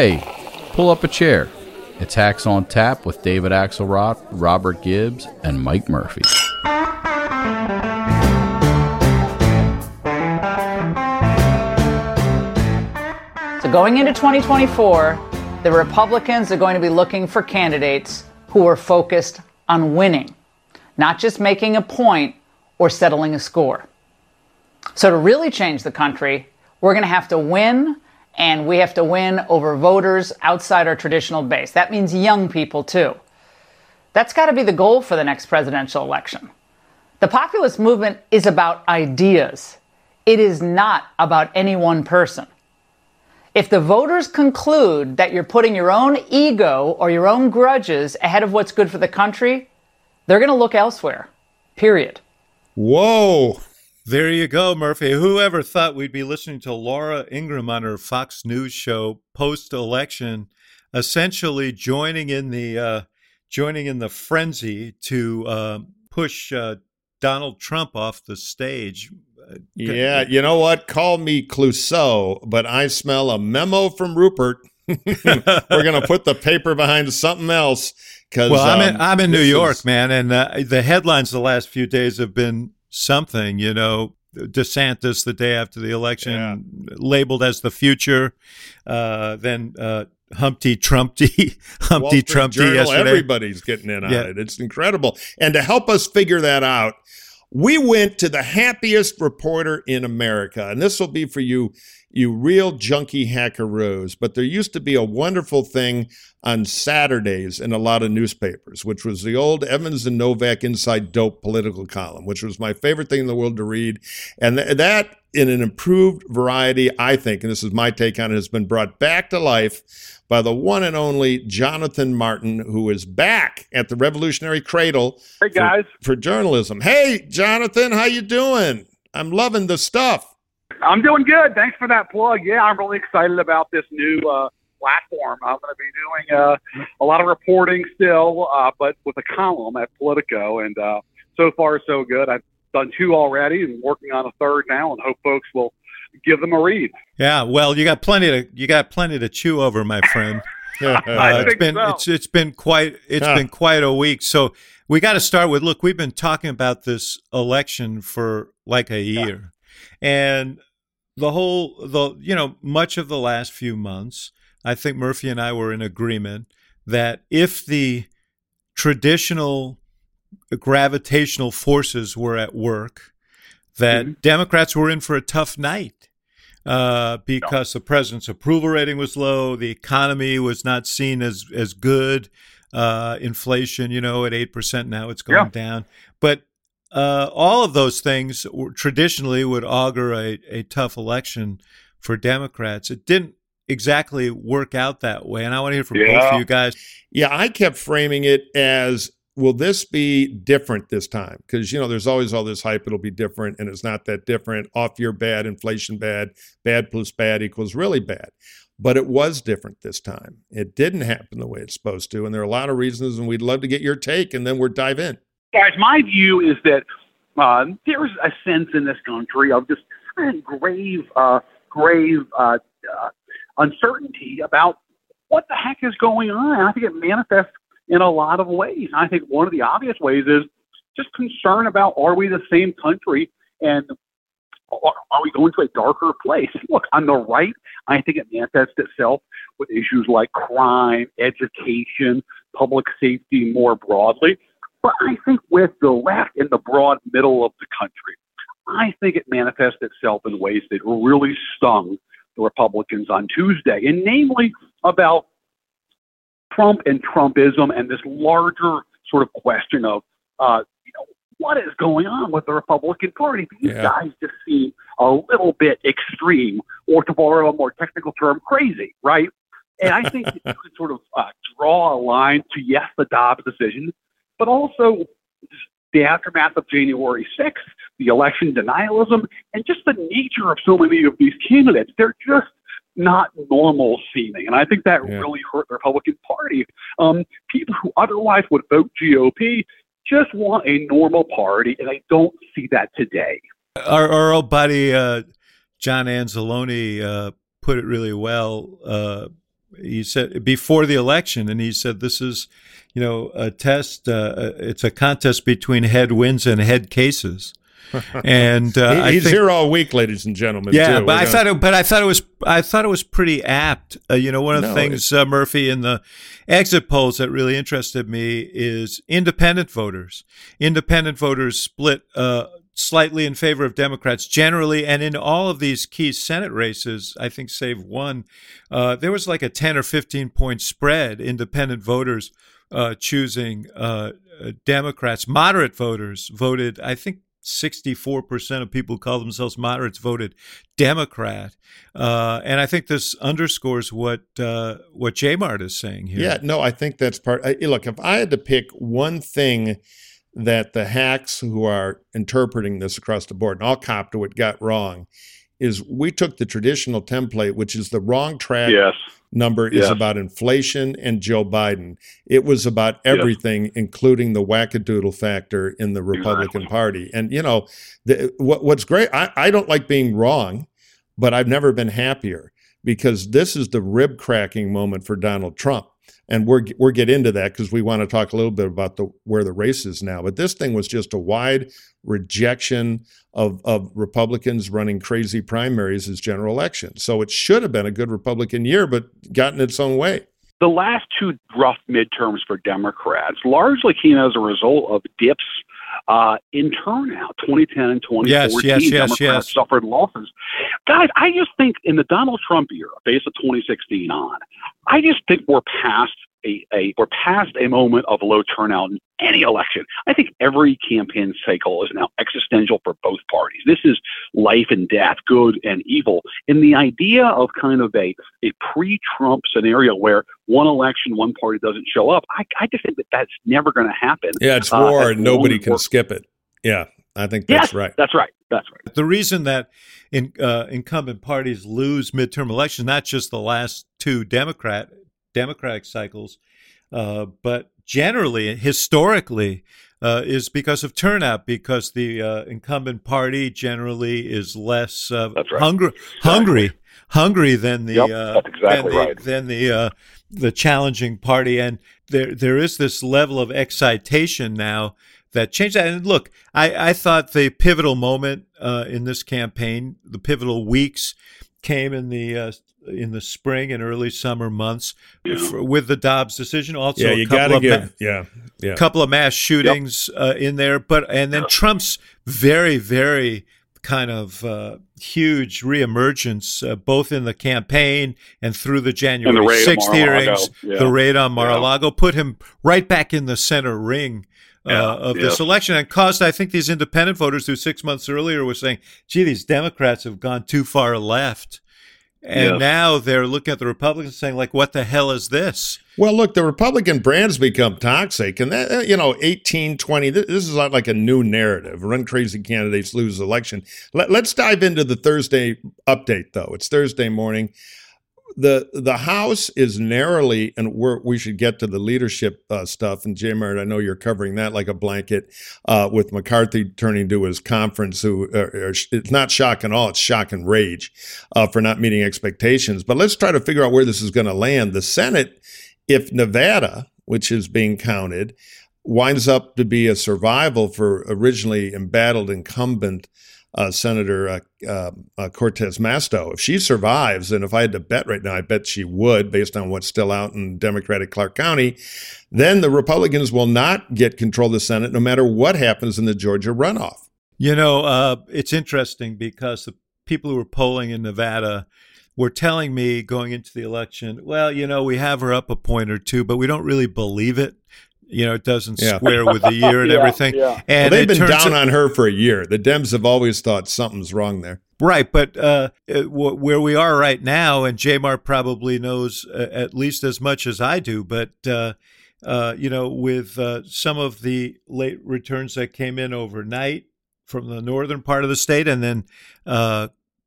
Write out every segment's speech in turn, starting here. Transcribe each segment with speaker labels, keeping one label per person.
Speaker 1: Hey, pull up a chair. It's Hacks on Tap with David Axelrod, Robert Gibbs, and Mike Murphy.
Speaker 2: So, going into 2024, the Republicans are going to be looking for candidates who are focused on winning, not just making a point or settling a score. So, to really change the country, we're going to have to win, and we have to win over voters outside our traditional base. That means young people, too. That's got to be the goal for the next presidential election. The populist movement is about ideas, it is not about any one person. If the voters conclude that you're putting your own ego or your own grudges ahead of what's good for the country, they're going to look elsewhere. Period.
Speaker 3: Whoa. There you go, Murphy. Whoever thought we'd be listening to Laura Ingraham on her Fox News show post election, essentially joining in the uh, joining in the frenzy to uh, push uh, Donald Trump off the stage.
Speaker 4: Yeah, you know what? Call me Clouseau, but I smell a memo from Rupert. We're going to put the paper behind something else. Cause,
Speaker 3: well, I'm in,
Speaker 4: um,
Speaker 3: I'm in New York,
Speaker 4: is-
Speaker 3: man, and uh, the headlines the last few days have been something. You know, DeSantis the day after the election labeled as the future. Uh, then uh, Humpty Trumpty, Humpty Trumpty
Speaker 4: Journal,
Speaker 3: yesterday.
Speaker 4: Everybody's getting in on
Speaker 3: Yeah.
Speaker 4: it. It's incredible. And to help us figure that out, we went to the happiest reporter in America. And this will be for you, you real junkie hackaroos. But there used to be a wonderful thing on Saturdays in a lot of newspapers, which was the old Evans and Novak Inside Dope political column, which was my favorite thing in the world to read. And th- that, in an improved variety, I think, and this is my take on it, has been brought back to life by the one and only Jonathan Martin, who is back at the Revolutionary Cradle
Speaker 5: Hey guys,
Speaker 4: for journalism. Hey, Jonathan, how you doing? I'm loving the stuff.
Speaker 5: I'm doing good. Thanks for that plug. Yeah, I'm really excited about this new uh, platform. I'm going to be doing uh, a lot of reporting still, uh, but with a column at Politico, and uh, so far so good. I've done two already, and working on a third now, and hope folks will give them a read.
Speaker 3: Yeah, well, you got plenty to you got plenty to chew over, my friend.
Speaker 5: I
Speaker 3: Uh, it's
Speaker 5: think
Speaker 3: been
Speaker 5: so.
Speaker 3: it's it's been quite it's
Speaker 4: Yeah.
Speaker 3: been quite a week. So we got to start with look. We've been talking about this election for like a year, and the whole the you know much of the last few months. I think Murphy and I were in agreement that if the traditional gravitational forces were at work, that
Speaker 5: Mhm.
Speaker 3: Democrats were in for a tough night uh, because the president's approval rating was low, the economy was not seen as as good, uh, inflation, you know, at eight percent now it's going
Speaker 5: Yeah.
Speaker 3: down, but uh, all of those things were, traditionally would augur a, a tough election for Democrats. It didn't exactly work out that way, and I want to hear from both of you guys.
Speaker 4: Yeah, I kept framing it as will this be different this time? Because, you know, there's always all this hype, it'll be different, and it's not that different. Off year bad, inflation bad, bad plus bad equals really bad. But it was different this time. It didn't happen the way it's supposed to. And there are a lot of reasons, and we'd love to get your take, and then we'll dive in.
Speaker 5: Guys, my view is that uh, there's a sense in this country of just grave, uh, grave uh, uh, uncertainty about what the heck is going on. I think it manifests in a lot of ways. I think one of the obvious ways is just concern about are we the same country and are we going to a darker place? Look, on the right, I think it manifests itself with issues like crime, education, public safety more broadly. But I think with the left in the broad middle of the country, I think it manifests itself in ways that really stung the Republicans on Tuesday, and namely about Trump and Trumpism and this larger sort of question of, uh, you know, what is going on with the Republican Party? These
Speaker 4: Yeah.
Speaker 5: guys just seem a little bit extreme, or to borrow a more technical term, crazy, right? And I think you could sort of uh, draw a line to yes, the Dobbs decision, but also the aftermath of January 6th, the election denialism, and just the nature of so many of these candidates. They're just not normal seeming. And I think that
Speaker 4: Yeah.
Speaker 5: really hurt the Republican Party. Um, people who otherwise would vote GOP just want a normal party, and I don't see that today.
Speaker 3: Our, our old buddy uh, John Anzalone uh, put it really well. Uh, he said before the election, and he said this is, you know, a test. Uh, it's a contest between head wins and head cases. and uh,
Speaker 4: He- he's
Speaker 3: think,
Speaker 4: here all week, ladies and gentlemen.
Speaker 3: yeah,
Speaker 4: too.
Speaker 3: but
Speaker 4: We're
Speaker 3: I
Speaker 4: gonna-
Speaker 3: thought it, but I thought it was I thought it was pretty apt. Uh, you know, one of the things uh, Murphy in the exit polls that really interested me is independent voters. Independent voters split uh, slightly in favor of Democrats generally, and in all of these key Senate races, I think save one, uh, there was like a ten or fifteen point spread. Independent voters uh, choosing uh, uh, Democrats. Moderate voters voted, I think. 64% of people who call themselves moderates voted Democrat. Uh, and I think this underscores what uh, what J Mart is saying here.
Speaker 4: Yeah, no, I think that's part. I, look, if I had to pick one thing that the hacks who are interpreting this across the board, and I'll cop to it, got wrong, is we took the traditional template, which is the wrong track
Speaker 5: Yes.
Speaker 4: number is
Speaker 5: Yes.
Speaker 4: about inflation and Joe Biden. It was about everything, including the wackadoodle factor in the Republican
Speaker 5: Exactly.
Speaker 4: Party. And you know, the, what, what's great, I, I don't like being wrong, but I've never been happier because this is the rib cracking moment for Donald Trump. And we're we'll get into that because we want to talk a little bit about the where the race is now. But this thing was just a wide rejection of of Republicans running crazy primaries as general elections. So it should have been a good Republican year, but gotten its own way.
Speaker 5: the last two rough midterms for Democrats largely came as a result of dips uh, in turnout. 2010 and 2014,
Speaker 3: Yes, yes, yes,
Speaker 5: Democrats
Speaker 3: yes.
Speaker 5: suffered losses. Guys, I just think in the Donald Trump era, based on 2016 on, I just think we're past a, a we're past a moment of low turnout in any election. I think every campaign cycle is now existential for both parties. This is life and death, good and evil. And the idea of kind of a, a pre-Trump scenario where one election, one party doesn't show up, I, I just think that that's never going to happen.
Speaker 4: Yeah, it's
Speaker 5: Uh,
Speaker 4: war
Speaker 5: as
Speaker 4: and nobody can
Speaker 5: we're-
Speaker 4: skip it. Yeah, I think that's
Speaker 5: yes,
Speaker 4: right.
Speaker 5: That's right. That's right.
Speaker 3: The reason that in, uh, incumbent parties lose midterm elections, not just the last two Democrat Democratic cycles, uh, but generally, historically, uh, is because of turnout. Because the uh, incumbent party generally is less uh,
Speaker 5: right.
Speaker 3: hungry, hungry, hungry than the
Speaker 5: Yep,
Speaker 3: uh,
Speaker 5: exactly
Speaker 3: than the,
Speaker 5: right.
Speaker 3: than the uh, the challenging party, and there there is this level of excitation now that changed that. And look, I, I thought the pivotal moment uh, in this campaign, the pivotal weeks, came in the uh, in the spring and early summer months
Speaker 5: Yeah.
Speaker 3: f- with the Dobbs decision. Also,
Speaker 4: yeah,
Speaker 3: a
Speaker 4: you
Speaker 3: couple
Speaker 4: got to
Speaker 3: of
Speaker 4: give.
Speaker 3: ma-
Speaker 4: yeah, yeah.
Speaker 3: couple of mass shootings uh, in there, but and then Trump's very, very kind of uh, huge reemergence, uh, both in the campaign and through the January
Speaker 5: raid
Speaker 3: sixth hearings.
Speaker 5: Yeah.
Speaker 3: The raid on Mar-a-Lago put him right back in the center ring. Uh,
Speaker 5: Yeah,
Speaker 3: of this election and caused, I think, these independent voters who six months earlier were saying, "Gee, these Democrats have gone too far left," and
Speaker 5: Yes.
Speaker 3: now they're looking at the Republicans saying, "Like, what the hell is this?"
Speaker 4: Well, look, the Republican brand's become toxic, and that you know, 18, 20, th- This is not like a new narrative. Run crazy candidates lose election. Let, let's dive into the Thursday update, though. It's Thursday morning. The The House is narrowly, and we should get to the leadership uh, stuff. And J Mart, I know you're covering that like a blanket, uh, with McCarthy turning to his conference. Who uh, it's not shock and all; it's shock and rage uh, for not meeting expectations. But let's try to figure out where this is going to land. The Senate if Nevada, which is being counted, winds up to be a survival for originally embattled incumbent uh, Senator uh, uh, uh, Cortez Masto, if she survives, and if I had to bet right now, I bet she would, based on what's still out in Democratic Clark County, then the Republicans will not get control of the Senate no matter what happens in the Georgia runoff.
Speaker 3: You know, uh, it's interesting because the people who were polling in Nevada were telling me going into the election, well, you know, we have her up a point or two, but we don't really believe it. You know, it doesn't
Speaker 4: Yeah.
Speaker 3: square with the year and
Speaker 5: Yeah,
Speaker 3: everything.
Speaker 5: yeah.
Speaker 4: Well,
Speaker 3: And
Speaker 4: they've been down
Speaker 3: out-
Speaker 4: on her for a year. The Dems have always thought something's wrong there.
Speaker 3: Right, but uh, uh, w- where we are right now, and Jmar probably knows uh, at least as much as I do, but uh, uh, you know, with uh, some of the late returns that came in overnight from the northern part of the state, and then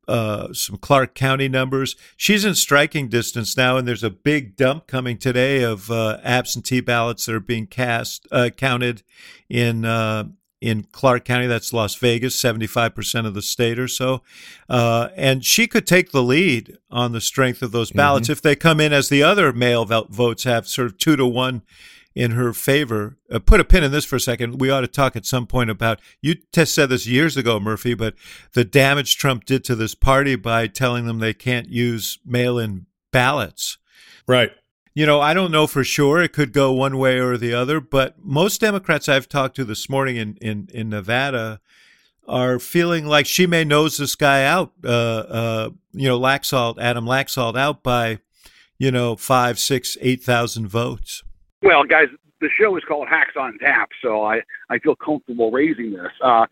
Speaker 3: uh, some Clark County numbers, she's in striking distance now, and there's a big dump coming today of uh, absentee ballots that are being cast uh, counted in. Uh, in Clark County. That's Las Vegas, 75% of the state or so. Uh, and she could take the lead on the strength of those ballots mm-hmm. if they come in as the other mail votes have, sort of two to one in her favor. Uh, put a pin in this for a second. We ought to talk at some point about you said this years ago, Murphy, but the damage Trump did to this party by telling them they can't use mail in ballots.
Speaker 4: Right.
Speaker 3: You know, I don't know for sure. It could go one way or the other, but most Democrats I've talked to this morning in, in, in Nevada are feeling like she may nose this guy out, uh, uh, you know, Laxalt, Adam Laxalt out by, you know, five, six, eight thousand votes.
Speaker 5: Well, guys, the show is called Hacks on Tap, so I, I feel comfortable raising this. Uh,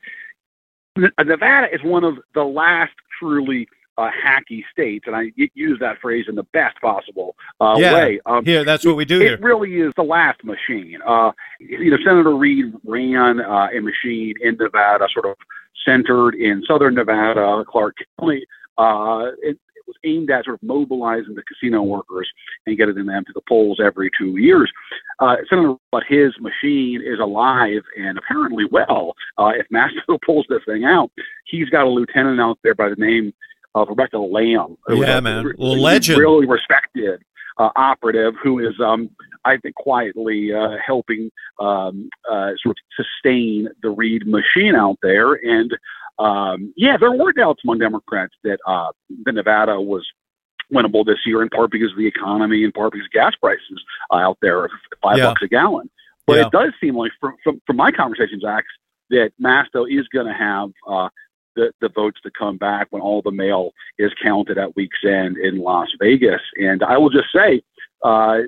Speaker 5: Nevada is one of the last truly uh, hacky states, and I use that phrase in the best possible uh,
Speaker 3: yeah.
Speaker 5: way.
Speaker 3: Um, here, that's what we do
Speaker 5: it,
Speaker 3: here.
Speaker 5: Really is the last machine. Uh, you know, Senator Reid ran uh, a machine in Nevada, sort of centered in southern Nevada, Clark County. Uh, it, was aimed at sort of mobilizing the casino workers and getting them to the polls every two years. Uh, Senator, but his machine is alive and apparently well. Uh, if Masto pulls this thing out, he's got a lieutenant out there by the name of Rebecca Lamb.
Speaker 3: Yeah, man, a, legend,
Speaker 5: really respected uh, operative who is, um, I think, quietly uh, helping um, uh, sort of sustain the Reid machine out there. And um, yeah, there were doubts among Democrats that uh, the Nevada was winnable this year, in part because of the economy, in part because gas prices uh, out there are five yeah. bucks a gallon. But yeah. it does seem like, from, from, from my conversations, Ax, that Masto is going to have uh, the, the votes to come back when all the mail is counted at week's end in Las Vegas. And I will just say, uh,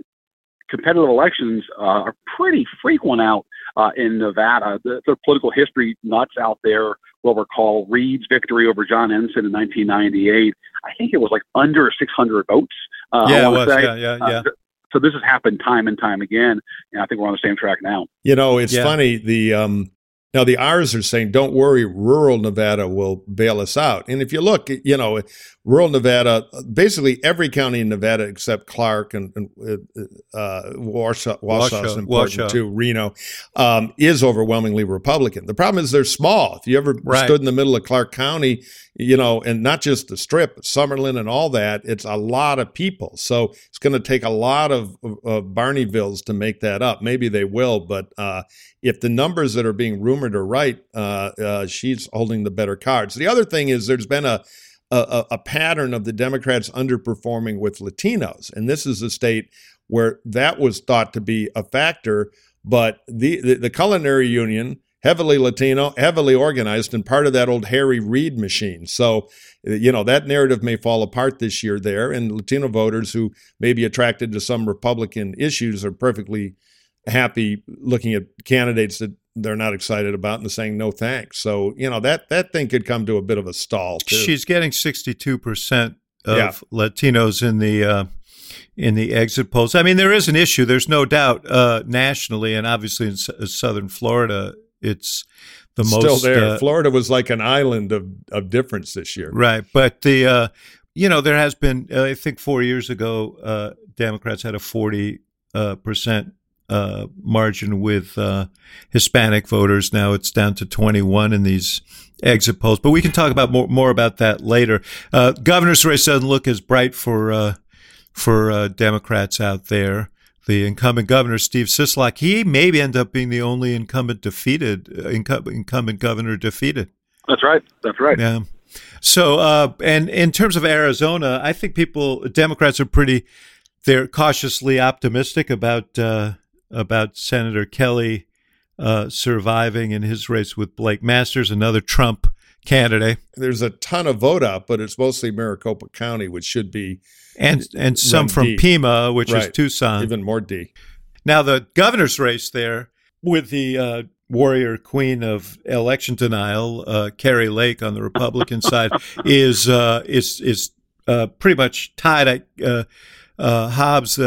Speaker 5: competitive elections uh, are pretty frequent out uh, in Nevada. The, the, political history nuts out there will recall Reid's victory over John Ensign in 1998. I think it was like under 600 votes.
Speaker 3: Uh, yeah, it was. Yeah, yeah, yeah. Uh,
Speaker 5: so this has happened time and time again, and I think we're on the same track now.
Speaker 4: You know, it's yeah. funny. The um, now, the R's are saying, don't worry, rural Nevada will bail us out. And if you look, you know, rural Nevada, basically every county in Nevada except Clark and, and uh, uh Washoe, Washoe's important too, Reno, um, is overwhelmingly Republican. The problem is they're small. If you ever right. stood in the middle of Clark County, you know, and not just the strip, Summerlin and all that, it's a lot of people. So it's going to take a lot of, of Barneyvilles to make that up. Maybe they will, but uh, if the numbers that are being rumored are right, uh, uh, she's holding the better cards. The other thing is there's been a a, a pattern of the Democrats underperforming with Latinos. And this is a state where that was thought to be a factor. But the, the, the culinary union, heavily Latino, heavily organized, and part of that old Harry Reid machine. So, you know, that narrative may fall apart this year there. And Latino voters who may be attracted to some Republican issues are perfectly happy looking at candidates that they're not excited about and saying no thanks. So you know that that thing could come to a bit of a stall. Too.
Speaker 3: She's getting sixty two percent of yeah. Latinos in the uh, in the exit polls. I mean, there is an issue. There's no doubt uh, nationally, and obviously in s- uh, southern Florida, it's the
Speaker 4: Still
Speaker 3: most.
Speaker 4: Still there. Uh, Florida was like an island of of difference this year,
Speaker 3: right? But the uh, you know there has been. Uh, I think four years ago, Democrats had a forty percent uh, margin with uh, Hispanic voters. Now it's down to 21 in these exit polls, but we can talk about more, more about that later. Uh, governor's race doesn't look as bright for uh, for uh, Democrats out there. The incumbent governor, Steve Sisolak, he may end up being the only incumbent defeated uh, incumbent governor defeated.
Speaker 5: That's right. That's right.
Speaker 3: Yeah. So, and in terms of Arizona, I think people, Democrats are pretty, they're cautiously optimistic about uh, about Senator Kelly uh, surviving in his race with Blake Masters, another Trump candidate.
Speaker 4: There's a ton of vote out, but it's mostly Maricopa County, which should be
Speaker 3: and and some from D. Pima, which right. is Tucson,
Speaker 4: even more D.
Speaker 3: Now the governor's race there with the uh, warrior queen of election denial, uh, Kari Lake on the Republican side, is uh, is is uh, pretty much tied. at uh, uh, Hobbs,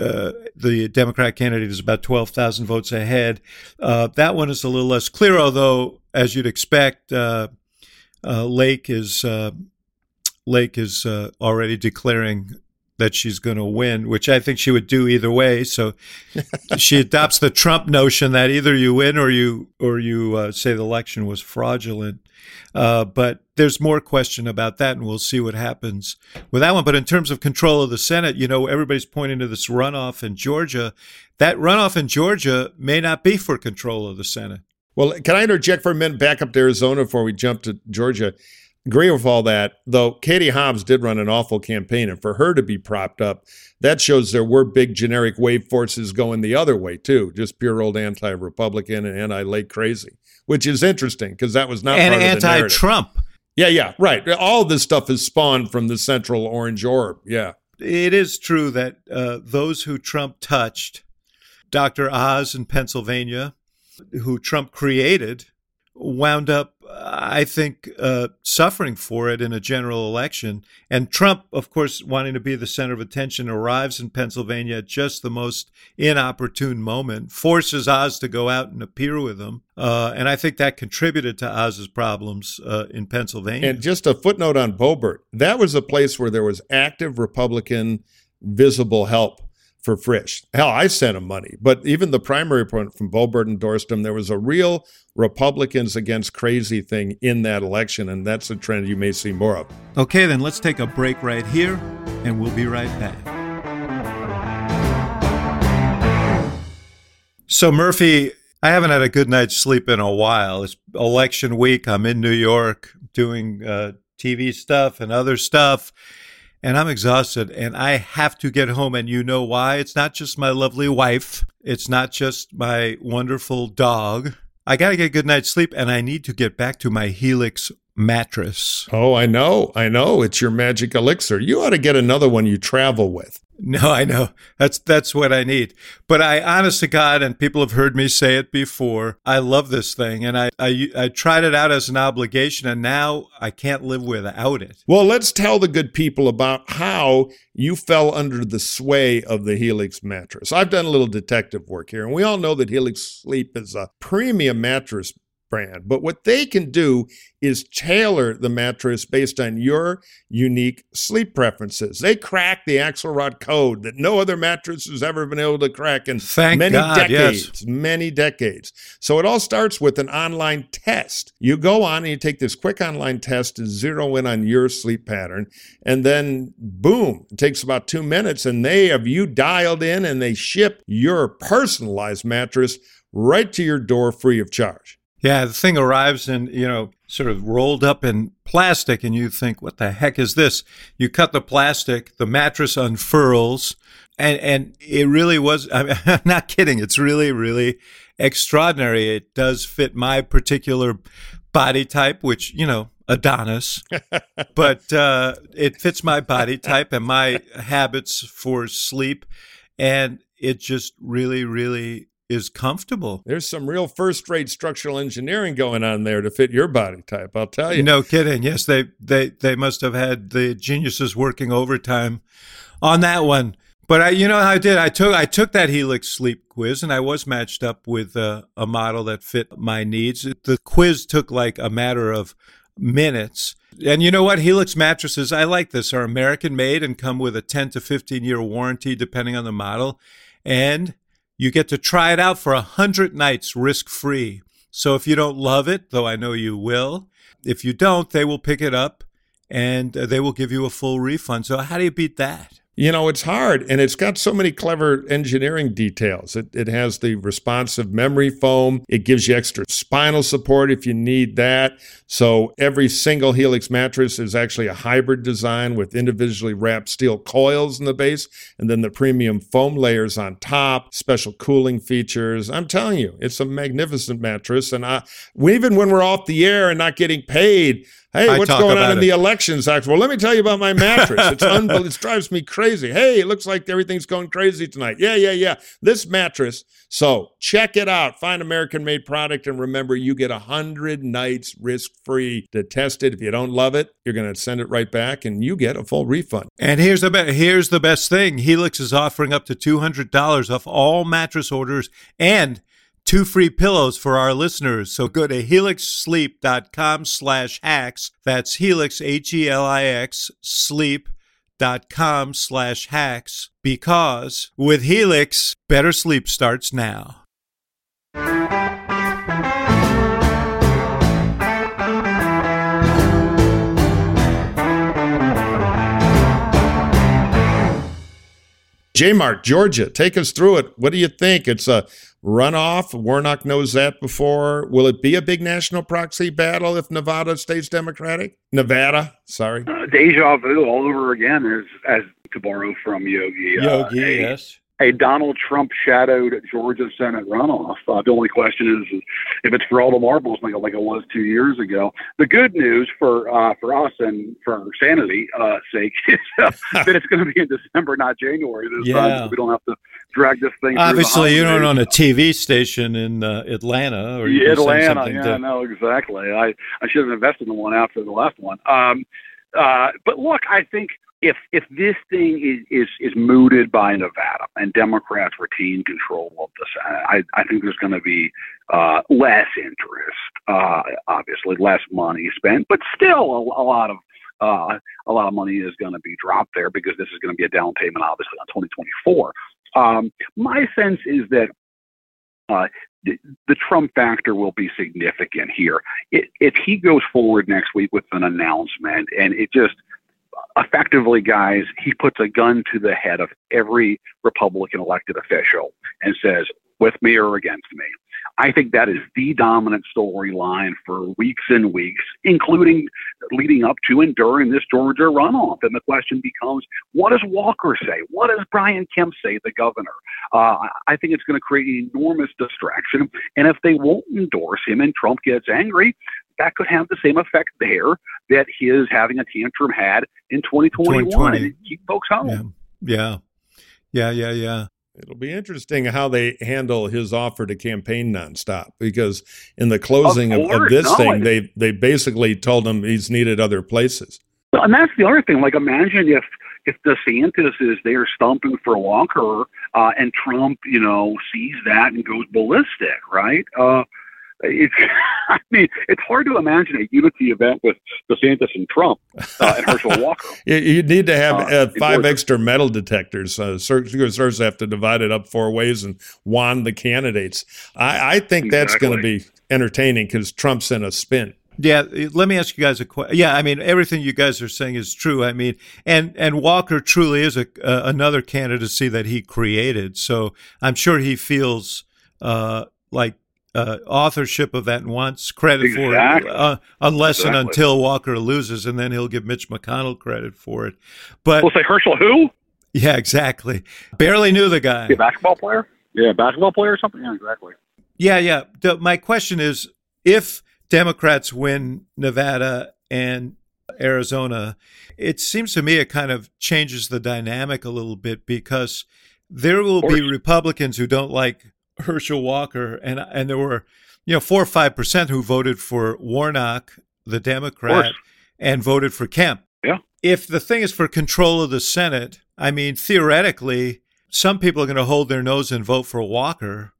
Speaker 3: uh, the Democrat candidate is about 12,000 votes ahead. Uh, that one is a little less clear, although, as you'd expect, uh, uh Lake is uh, Lake is already declaring that she's going to win, which I think she would do either way. So she adopts the Trump notion that either you win or you or you uh, say the election was fraudulent. Uh, but there's more question about that, and we'll see what happens with that one. But in terms of control of the Senate, you know, everybody's pointing to this runoff in Georgia. That runoff in Georgia may not be for control of the Senate.
Speaker 4: Well, can I interject for a minute back up to Arizona before we jump to Georgia? Agree with all that, though Katie Hobbs did run an awful campaign, and for her to be propped up, that shows there were big generic wave forces going the other way, too. Just pure old anti Republican and anti late crazy, which is interesting because that was not
Speaker 3: and
Speaker 4: part
Speaker 3: anti
Speaker 4: of the
Speaker 3: Trump.
Speaker 4: Yeah, yeah, right. All this stuff is spawned from the central orange orb. Yeah.
Speaker 3: It is true that uh, those who Trump touched, Dr. Oz in Pennsylvania, who Trump created, wound up, I think, uh, suffering for it in a general election. And Trump, of course, wanting to be the center of attention, arrives in Pennsylvania at just the most inopportune moment, forces Oz to go out and appear with him. Uh, and I think that contributed to Oz's problems uh, in Pennsylvania.
Speaker 4: And just a footnote on Boebert that was a place where there was active Republican visible help for Frisch. Hell, I sent him money, but even the primary point from Boebert endorsed him. There was a real Republicans against crazy thing in that election, and that's a trend you may see more of.
Speaker 3: Okay, then let's take a break right here, and we'll be right back. So, Murphy, I haven't had a good night's sleep in a while. It's election week. I'm in New York doing uh, TV stuff and other stuff and I'm exhausted and I have to get home. And you know why? It's not just my lovely wife, it's not just my wonderful dog. I got to get a good night's sleep and I need to get back to my Helix mattress.
Speaker 4: Oh, I know. I know. It's your magic elixir. You ought to get another one you travel with.
Speaker 3: No, I know. That's that's what I need. But I honest to God, and people have heard me say it before, I love this thing. And I, I I tried it out as an obligation and now I can't live without it.
Speaker 4: Well, let's tell the good people about how you fell under the sway of the Helix mattress. I've done a little detective work here, and we all know that Helix Sleep is a premium mattress brand. But what they can do is tailor the mattress based on your unique sleep preferences. They crack the Axelrod code that no other mattress has ever been able to crack in
Speaker 3: Thank
Speaker 4: many
Speaker 3: God,
Speaker 4: decades,
Speaker 3: yes.
Speaker 4: many decades. So it all starts with an online test. You go on and you take this quick online test to zero in on your sleep pattern, and then boom, it takes about two minutes, and they have you dialed in and they ship your personalized mattress right to your door free of charge.
Speaker 3: Yeah, the thing arrives in, you know, sort of rolled up in plastic, and you think, what the heck is this? You cut the plastic, the mattress unfurls, and, and it really was, I'm not kidding, it's really, really extraordinary. It does fit my particular body type, which, you know, Adonis, but uh, it fits my body type and my habits for sleep. And it just really, really is comfortable.
Speaker 4: There's some real first rate structural engineering going on there to fit your body type, I'll tell you.
Speaker 3: No kidding. Yes, they they they must have had the geniuses working overtime on that one. But I, you know how I did. I took I took that Helix sleep quiz, and I was matched up with a, a model that fit my needs. The quiz took like a matter of minutes. And you know what? Helix mattresses, I like this, are American made and come with a 10 to 15 year warranty depending on the model. And you get to try it out for a 100 nights risk free. So if you don't love it, though I know you will, if you don't, they will pick it up and uh, they will give you a full refund. So how do you beat that?
Speaker 4: You know, it's hard and it's got so many clever engineering details. It, it has the responsive memory foam. It gives you extra spinal support if you need that. So every single Helix mattress is actually a hybrid design with individually wrapped steel coils in the base and then the premium foam layers on top, special cooling features. I'm telling you, it's a magnificent mattress. And I, even when we're off the air and not getting paid, Hey,
Speaker 3: I
Speaker 4: what's going on in
Speaker 3: it.
Speaker 4: the elections? Act? Well, let me tell you about my mattress. It's unbelievable. it drives me crazy. Hey, it looks like everything's going crazy tonight. Yeah, yeah, yeah. This mattress. So check it out. Find American made product. And remember, you get a 100 nights risk free to test it. If you don't love it, you're going to send it right back and you get a full refund.
Speaker 3: And here's the be- here's the best thing. Helix is offering up to $200 off all mattress orders and two free pillows for our listeners. So go to helixsleep.com slash hacks. That's helix, H-E-L-I-X, helix.com slash hacks because with Helix, better sleep starts now.
Speaker 4: J Mart, Georgia, take us through it. What do you think? It's a runoff. Warnock knows that before. Will it be a big national proxy battle if Nevada stays Democratic? Nevada, sorry.
Speaker 5: Uh, deja vu all over again, as, as to borrow from Yogi.
Speaker 3: Yogi,
Speaker 5: uh, a,
Speaker 3: yes
Speaker 5: a Donald Trump shadowed Georgia Senate runoff. Uh, the only question is, if it's for all the marbles like, like it was two years ago. The good news for uh, for us and for sanity uh, sake is uh, that it's going to be in December, not January this
Speaker 3: Yeah.
Speaker 5: time. So we don't have to drag this thing.
Speaker 3: Obviously, you don't own a TV station in uh, Atlanta, or you
Speaker 5: Yeah, Atlanta. Yeah,
Speaker 3: to-
Speaker 5: no, exactly. I I should have invested in one after the last one. Um, uh, but look, I think if if this thing is is is mooted by Nevada and Democrats retain control of the Senate, I I think there's going to be uh, less interest, uh, obviously less money spent, but still a, a lot of. Uh, a lot of money is going to be dropped there because this is going to be a down payment, obviously, on 2024. Um, my sense is that uh, the, the Trump factor will be significant here. It, if he goes forward next week with an announcement and it just effectively, guys, he puts a gun to the head of every Republican elected official and says, with me or against me. I think that is the dominant storyline for weeks and weeks, including leading up to and during this Georgia runoff. And the question becomes, what does Walker say? What does Brian Kemp say, the governor? Uh, I think it's going to create enormous distraction. And if they won't endorse him and Trump gets angry, that could have the same effect there that his having a tantrum had in 2021
Speaker 3: 2020.
Speaker 5: and keep folks home.
Speaker 3: Yeah, yeah, yeah, yeah, yeah.
Speaker 4: It'll be interesting how they handle his offer to campaign nonstop because in the closing of, of,
Speaker 5: course,
Speaker 4: this
Speaker 5: no,
Speaker 4: thing, they they basically told him he's needed other places.
Speaker 5: Well, and that's the other thing. Like, imagine if if DeSantis is there stumping for Walker, uh, and Trump, you know, sees that and goes ballistic, right? Uh, it's, I mean, it's hard to imagine a unity event with DeSantis and Trump uh, and Herschel Walker.
Speaker 4: You, you need to have
Speaker 5: Uh,
Speaker 4: uh, five extra metal detectors. Uh, Secret Service have to divide it up four ways and wand the candidates. I, I think that's going to be entertaining because Trump's in a spin.
Speaker 3: Yeah, let me ask you guys a question. Yeah, I mean everything you guys are saying is true. I mean, and and Walker truly is a uh, another candidacy that he created. So I'm sure he feels uh, like uh, authorship of that wants credit
Speaker 5: Exactly.
Speaker 3: for it, uh, unless and until Walker loses, and then he'll give Mitch McConnell credit for it. But
Speaker 5: We'll say Herschel who?
Speaker 3: yeah, exactly. Barely knew the guy.
Speaker 5: A basketball player? Yeah, basketball player or something? Yeah, exactly.
Speaker 3: Yeah, yeah. The, my question is if Democrats win Nevada and Arizona, it seems to me it kind of changes the dynamic a little bit because there will be. Republicans who don't like Herschel Walker, and and there were you know four or five percent who voted for Warnock, the Democrat, and voted for Kemp.
Speaker 5: Yeah.
Speaker 3: If the thing is for control of the Senate, I mean theoretically, some people are going to hold their nose and vote for Walker.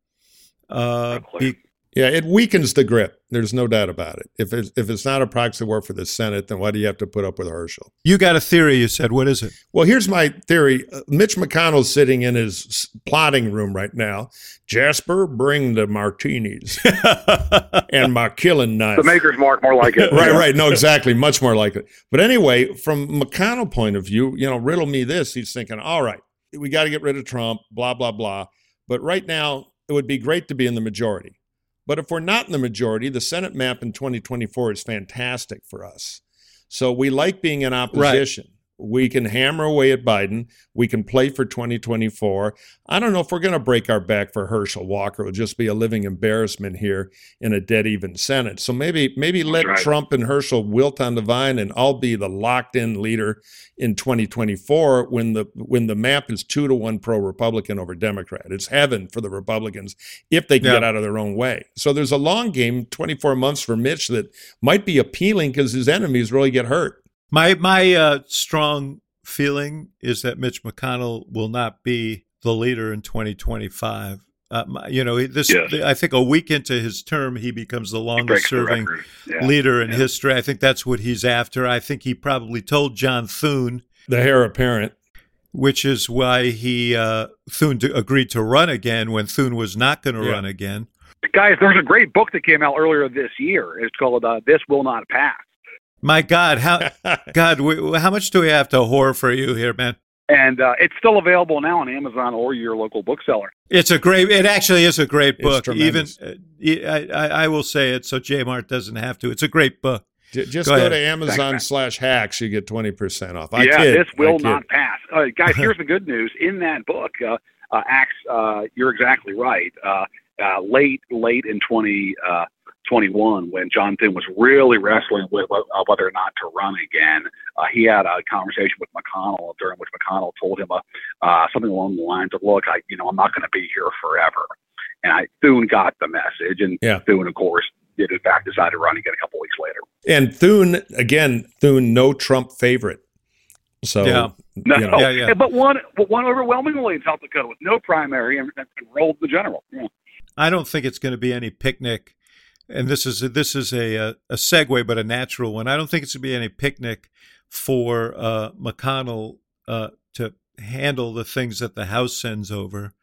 Speaker 3: Uh, be,
Speaker 4: Yeah, it weakens the grip. There's no doubt about it. If it's, if it's not a proxy war for the Senate, then why do you have to put up with Herschel?
Speaker 3: you got a theory, you said. What is it?
Speaker 4: Well, here's my theory. Uh, Mitch McConnell's sitting in his plotting room right now. Jasper, bring the martinis and my killing knife.
Speaker 5: The maker's mark, more like it.
Speaker 4: right, right. No, exactly. Much more likely. But anyway, from McConnell point of view, you know, riddle me this. He's thinking, all right, we got to get rid of Trump, blah, blah, blah. But right now, it would be great to be in the majority. But if we're not in the majority, the Senate map in 2024 is fantastic for us. So we like being in opposition. We can hammer away at Biden. We can play for 2024. I don't know if we're going to break our back for Herschel Walker. It'll just be a living embarrassment here in a dead even Senate. So maybe maybe let
Speaker 5: right.
Speaker 4: Trump and Herschel wilt on the vine, and I'll be the locked in leader in 2024 when the when the map is two to one pro Republican over Democrat. It's heaven for the Republicans if they can
Speaker 3: Yeah.
Speaker 4: get out of their own way. So there's a long game, 24 months for Mitch that might be appealing because his enemies really get hurt.
Speaker 3: My my uh, strong feeling is that Mitch McConnell will not be the leader in 2025. Uh, you know, this.
Speaker 5: Yes.
Speaker 3: I think a week into his term, he becomes the longest serving.
Speaker 5: Yeah.
Speaker 3: leader in
Speaker 5: Yeah.
Speaker 3: history. I think that's what he's after. I think he probably told John Thune
Speaker 4: The heir apparent.
Speaker 3: Which is why he uh, Thune agreed to run again when Thune was not going to
Speaker 4: Yeah.
Speaker 3: run again.
Speaker 5: Guys, there's a great book that came out earlier this year. It's called uh, "This Will Not Pass,"
Speaker 3: My God, how God, we, how much do we have to whore for you here, man?
Speaker 5: and uh, it's still available now on Amazon or your local bookseller.
Speaker 3: It's a great. It actually is a great
Speaker 4: It's
Speaker 3: book. Even uh, I, I, I will say it so J Mart doesn't have to. It's a great book.
Speaker 4: J- Just
Speaker 3: Go
Speaker 4: go, to Amazon
Speaker 5: Thanks,
Speaker 4: slash hacks. You get 20% off. I
Speaker 5: yeah,
Speaker 4: kid.
Speaker 5: this will
Speaker 4: I kid.
Speaker 5: not pass. Uh, guys, here's the good news. In that book, uh, uh, Axe, uh, you're exactly right. Uh, uh, late, late in 2021, when John Thune was really wrestling with uh, whether or not to run again, uh, he had a conversation with McConnell during which McConnell told him uh, uh, something along the lines of, "Look, I, you know, I'm not going to be here forever." And I, Thune got the message, and
Speaker 4: Yeah.
Speaker 5: Thune, of course, did in fact decide to run again a couple weeks later.
Speaker 4: And Thune, again, Thune, no Trump favorite. So,
Speaker 3: Yeah.
Speaker 5: No,
Speaker 4: you know,
Speaker 3: Yeah, yeah.
Speaker 5: but one, but one overwhelmingly in South Dakota with no primary and, and rolled the general. Yeah.
Speaker 3: I don't think it's going to be any picnic, and this is this is a a, a segue, but a natural one. I don't think it's going to be any picnic for uh, McConnell uh, to handle the things that the House sends over.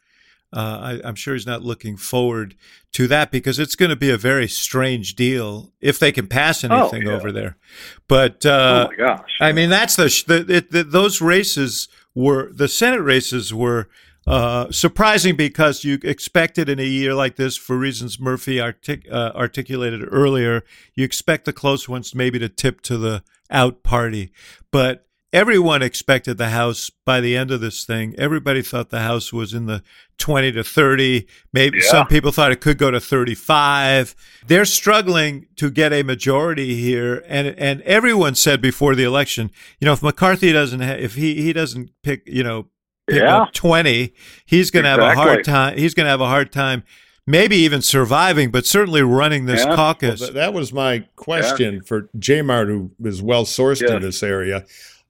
Speaker 3: Uh, I, I'm sure he's not looking forward to that because it's going to be a very strange deal if they can pass anything
Speaker 5: yeah.
Speaker 3: over there. But uh,
Speaker 5: oh my gosh!
Speaker 3: I mean, that's the, sh- the, it, the those races were the Senate races were uh, surprising because you expected in a year like this, for reasons Murphy artic- uh, articulated earlier, you expect the close ones maybe to tip to the out party, but. Everyone expected the House by the end of this thing. Everybody thought the House was in the 20 to 30. Maybe
Speaker 5: Yeah.
Speaker 3: some people thought it could go to 35. They're struggling to get a majority here. And, and everyone said before the election, you know, if McCarthy doesn't, ha- if he, he doesn't pick, you know, pick
Speaker 5: Yeah.
Speaker 3: up 20, he's going to have a hard time. He's going to have a hard time, maybe even surviving, but certainly running this
Speaker 5: Yeah.
Speaker 3: Caucus.
Speaker 4: Th- that was my question for Jmart, who is well sourced in this area.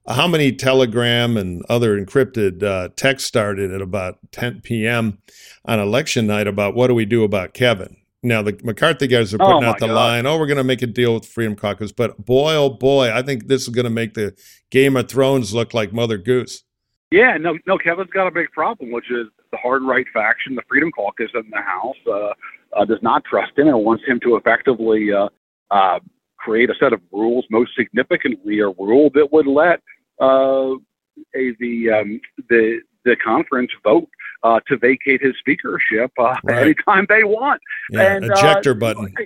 Speaker 4: How many Telegram and other encrypted uh, texts started at about 10 p.m. on election night about what do we do about Kevin? Now the McCarthy guys are
Speaker 5: Oh,
Speaker 4: putting
Speaker 5: my
Speaker 4: out the
Speaker 5: God.
Speaker 4: line, "Oh, we're going to make a deal with Freedom Caucus," but boy, oh boy, I think this is going to make the Game of Thrones look like Mother Goose.
Speaker 5: Yeah, no, no. Kevin's got a big problem, which is the hard right faction, the Freedom Caucus in the House, uh, uh, does not trust him and wants him to effectively uh, uh, create a set of rules. Most significantly, a rule that would let uh, a, the um, the the conference vote uh, to vacate his speakership uh,
Speaker 4: Right.
Speaker 5: anytime they want.
Speaker 4: Yeah,
Speaker 5: and,
Speaker 4: ejector
Speaker 5: uh,
Speaker 4: button.
Speaker 5: uh,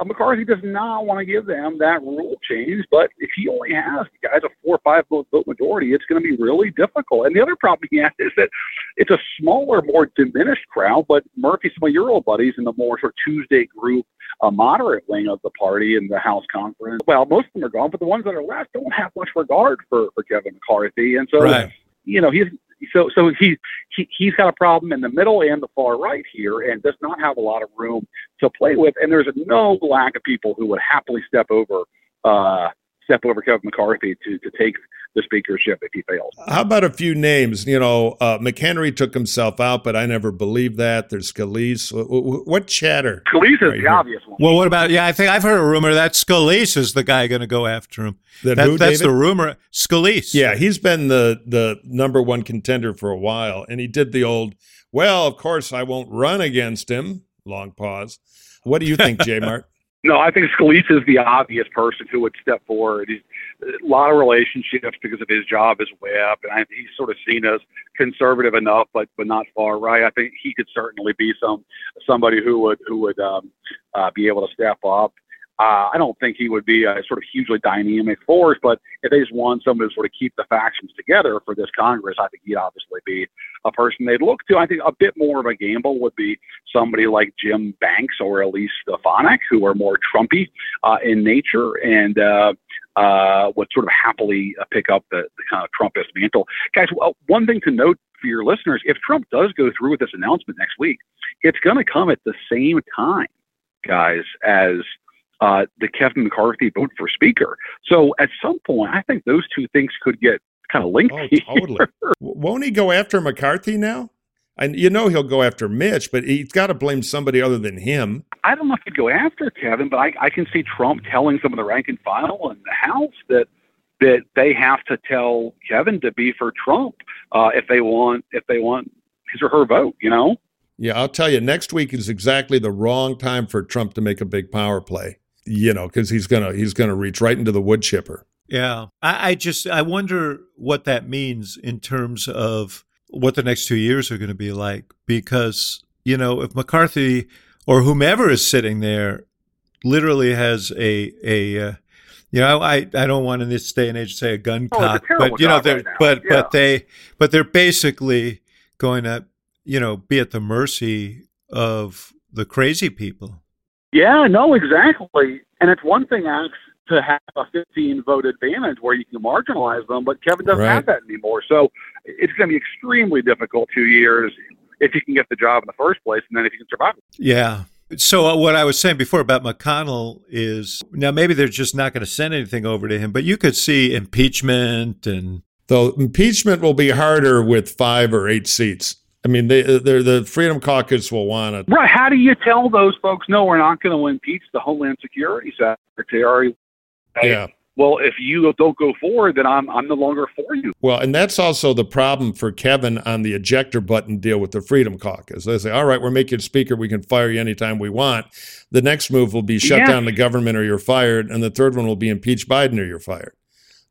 Speaker 5: Uh, McCarthy does not want to give them that rule change, but if he only has guys a four or five vote, vote majority, it's going to be really difficult. And the other problem he has is that it's a smaller, more diminished crowd. But Murphy, some of your old buddies in the more sort of Tuesday group, a moderate wing of the party in the House conference, well, most of them are gone, but the ones that are left don't have much regard for for Kevin McCarthy, and so
Speaker 3: Right.
Speaker 5: you know he's so so he, he he's got a problem in the middle and the far right here, and does not have a lot of room to play with. And there's no lack of people who would happily step over uh, step over Kevin McCarthy to to take the speakership if he fails.
Speaker 4: How about a few names? You know, uh, McHenry took himself out, but I never believed that. There's Scalise. What, what, what chatter?
Speaker 5: Scalise is
Speaker 4: Right
Speaker 5: the
Speaker 4: here.
Speaker 5: obvious one.
Speaker 3: well, what about, yeah, I think I've heard a rumor that Scalise is the guy going to go after him.
Speaker 4: That
Speaker 3: That-
Speaker 4: who,
Speaker 3: that's
Speaker 4: David?
Speaker 3: the rumor. Scalise.
Speaker 4: Yeah, he's been the the number one contender for a while, and he did the old. Well, of course, I won't run against him. Long pause. What do you think, J Mart?
Speaker 5: No, I think Scalise is the obvious person who would step forward. He's a lot of relationships because of his job as whip, and I, he's sort of seen as conservative enough, but but not far right. I think he could certainly be some somebody who would who would um, uh, be able to step up. Uh, I don't think he would be a sort of hugely dynamic force, but if they just want someone to sort of keep the factions together for this Congress, I think he'd obviously be a person they'd look to. I think a bit more of a gamble would be somebody like Jim Banks or Elise Stefanik, who are more Trumpy uh, in nature and uh, uh, would sort of happily uh, pick up the, the kind of Trumpist mantle. Guys, well, one thing to note for your listeners if Trump does go through with this announcement next week, it's going to come at the same time, guys, as uh, the Kevin McCarthy vote for Speaker. So at some point, I think those two things could get kind of linked.
Speaker 4: Oh, totally. Won't he go after McCarthy now? And you know he'll go after Mitch, but he's got to blame somebody other than him.
Speaker 5: I don't know if he'd go after Kevin, but I, I can see Trump telling some of the rank and file in the House that, that they have to tell Kevin to be for Trump uh, if they want if they want his or her vote. You know.
Speaker 4: Yeah, I'll tell you. Next week is exactly the wrong time for Trump to make a big power play. You know, because he's gonna he's gonna reach right into the wood chipper.
Speaker 3: Yeah, I, I just I wonder what that means in terms of what the next two years are going to be like because you know if McCarthy or whomever is sitting there literally has a a uh, you know I I don't want in this day and age to say a gun
Speaker 5: Oh, it's a
Speaker 3: but you know they're
Speaker 5: right
Speaker 3: but
Speaker 5: Yeah.
Speaker 3: but they but they're basically going to you know be at the mercy of the crazy people.
Speaker 5: Yeah, no, exactly. And it's one thing, Alex, to have a 15 vote advantage where you can marginalize them, but Kevin doesn't
Speaker 4: Right.
Speaker 5: have that anymore. So it's going to be extremely difficult two years if you can get the job in the first place, and then if you can survive.
Speaker 3: Yeah. So uh, what I was saying before about McConnell is now maybe they're just not going to send anything over to him, but you could see impeachment and
Speaker 4: Though impeachment will be harder with five or eight seats. I mean, they, they're, the Freedom Caucus will want to.
Speaker 5: Right. How do you tell those folks, no, we're not going to impeach the Homeland Security Secretary?
Speaker 4: Yeah.
Speaker 5: Well, if you don't go forward, then I'm I'm no longer for you.
Speaker 4: Well, and that's also the problem for Kevin on the ejector button deal with the Freedom Caucus. They say, all right, we're making speaker. We can fire you anytime we want. The next move will be shut
Speaker 5: Yes.
Speaker 4: down the government or you're fired. And the third one will be impeach Biden or you're fired.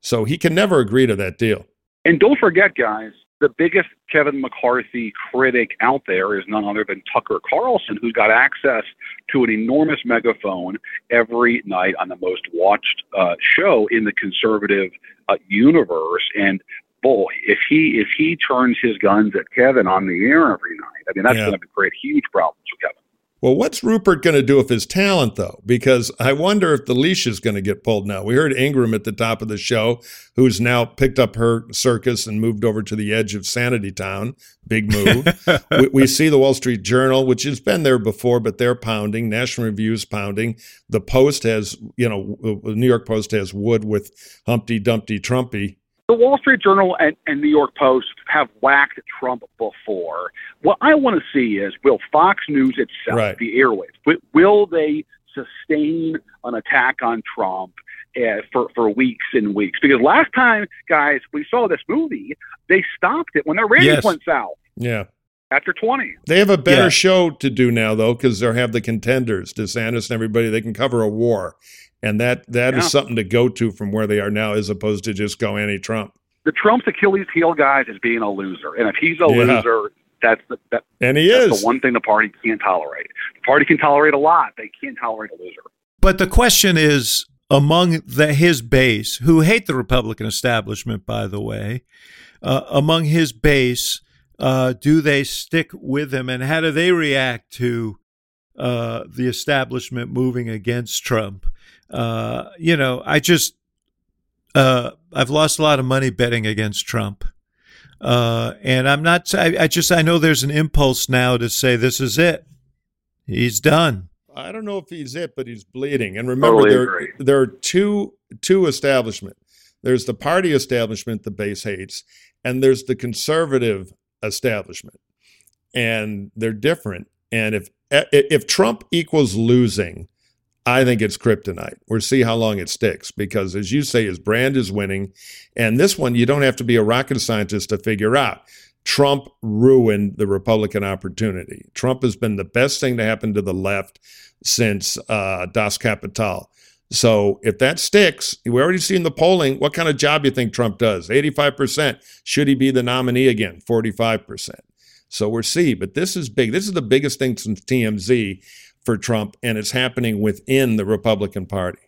Speaker 4: So he can never agree to that deal.
Speaker 5: And don't forget, guys, the biggest Kevin McCarthy critic out there is none other than Tucker Carlson, who's got access to an enormous megaphone every night on the most watched uh, show in the conservative uh, universe. And boy, if he if he turns his guns at Kevin on the air every night, I mean that's
Speaker 4: Yeah.
Speaker 5: going to create huge problems for Kevin.
Speaker 4: Well, what's Rupert going to do with his talent, though? Because I wonder if the leash is going to get pulled now. We heard Ingraham at the top of the show, who's now picked up her circus and moved over to the edge of Sanity Town. Big move. we, we see the Wall Street Journal, which has been there before, but they're pounding. National Review's pounding. The Post has, you know, the New York Post has Wood with Humpty Dumpty Trumpy.
Speaker 5: The Wall Street Journal and, and New York Post have whacked Trump before. What I want to see is will Fox News itself,
Speaker 4: Right.
Speaker 5: the airwaves, will they sustain an attack on Trump uh, for, for weeks and weeks? Because last time, guys, we saw this movie, they stopped it when their ratings
Speaker 3: Yes.
Speaker 5: went south
Speaker 4: Yeah.
Speaker 5: after 20.
Speaker 4: They have a better
Speaker 3: Yeah.
Speaker 4: show to do now, though, because they have the contenders, DeSantis and everybody. They can cover a war, and that that is
Speaker 5: Yeah.
Speaker 4: something to go to from where they are now, as opposed to just go anti-Trump.
Speaker 5: The Trump's Achilles heel, guys, is being a loser. And if he's a
Speaker 4: Yeah.
Speaker 5: loser, that's the, that,
Speaker 4: And he
Speaker 5: that's
Speaker 4: is.
Speaker 5: the one thing the party can't tolerate. The party can tolerate a lot. They can't tolerate a loser.
Speaker 3: But the question is among the, his base, who hate the Republican establishment, by the way, uh, among his base, uh, do they stick with him, and how do they react to uh, the establishment moving against Trump? Uh, you know, I just uh, I've lost a lot of money betting against Trump. Uh, and I'm not, I, I just, I know there's an impulse now to say this is it. He's done.
Speaker 4: I don't know if he's it, but he's bleeding. And remember,
Speaker 5: Totally
Speaker 4: there
Speaker 5: agree.
Speaker 4: there are two two establishment. There's the party establishment the base hates, and there's the conservative establishment, and they're different. And if if Trump equals losing, I think it's kryptonite. We'll see how long it sticks because, as you say, his brand is winning, and this one you don't have to be a rocket scientist to figure out. Trump ruined the Republican opportunity. Trump has been the best thing to happen to the left since uh, Das Kapital. So if that sticks, we already seen the polling. What kind of job you think Trump does? 85%. Should he be the nominee again? 45%. So we'll see. But this is big. This is the biggest thing since TMZ for Trump, and it's happening within the Republican Party.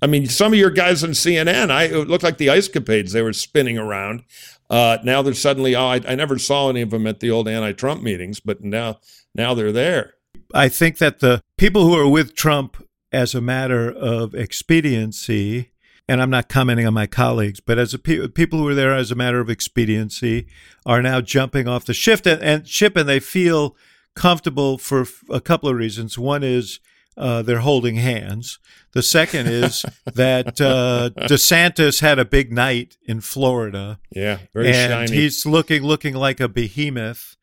Speaker 4: I mean, some of your guys on CNN, I it looked like the ice capades they were spinning around. Uh, now they're suddenly, oh, I, I never saw any of them at the old anti-Trump meetings, but now now they're there.
Speaker 3: I think that the people who are with Trump as a matter of expediency, and I'm not commenting on my colleagues, but as a pe- people who are there as a matter of expediency are now jumping off the ship and, and ship, and they feel comfortable for a couple of reasons. One is uh, they're holding hands. The second is that uh, DeSantis had a big night in Florida
Speaker 4: Yeah, very
Speaker 3: and
Speaker 4: shiny.
Speaker 3: he's looking looking like a behemoth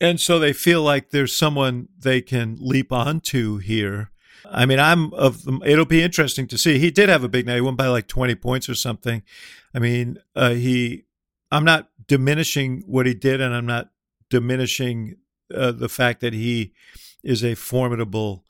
Speaker 3: and so they feel like there's someone they can leap onto here I mean, I'm of. The, it'll be interesting to see. He did have a big night. He won by like 20 points or something. I mean, uh, he. I'm not diminishing what he did, and I'm not diminishing uh, the fact that he is a formidable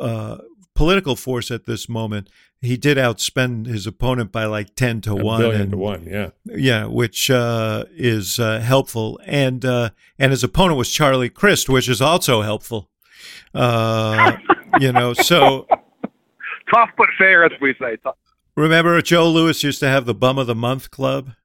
Speaker 3: uh, political force at this moment. He did outspend his opponent by like ten to
Speaker 4: A
Speaker 3: one,
Speaker 4: billion
Speaker 3: and
Speaker 4: to one, yeah.
Speaker 3: yeah, which uh, is uh, helpful, and uh, and his opponent was Charlie Crist, which is also helpful. Uh, you know, so
Speaker 5: Tough but fair, as we say. Tough.
Speaker 3: remember Joe Louis used to have the bum of the month club.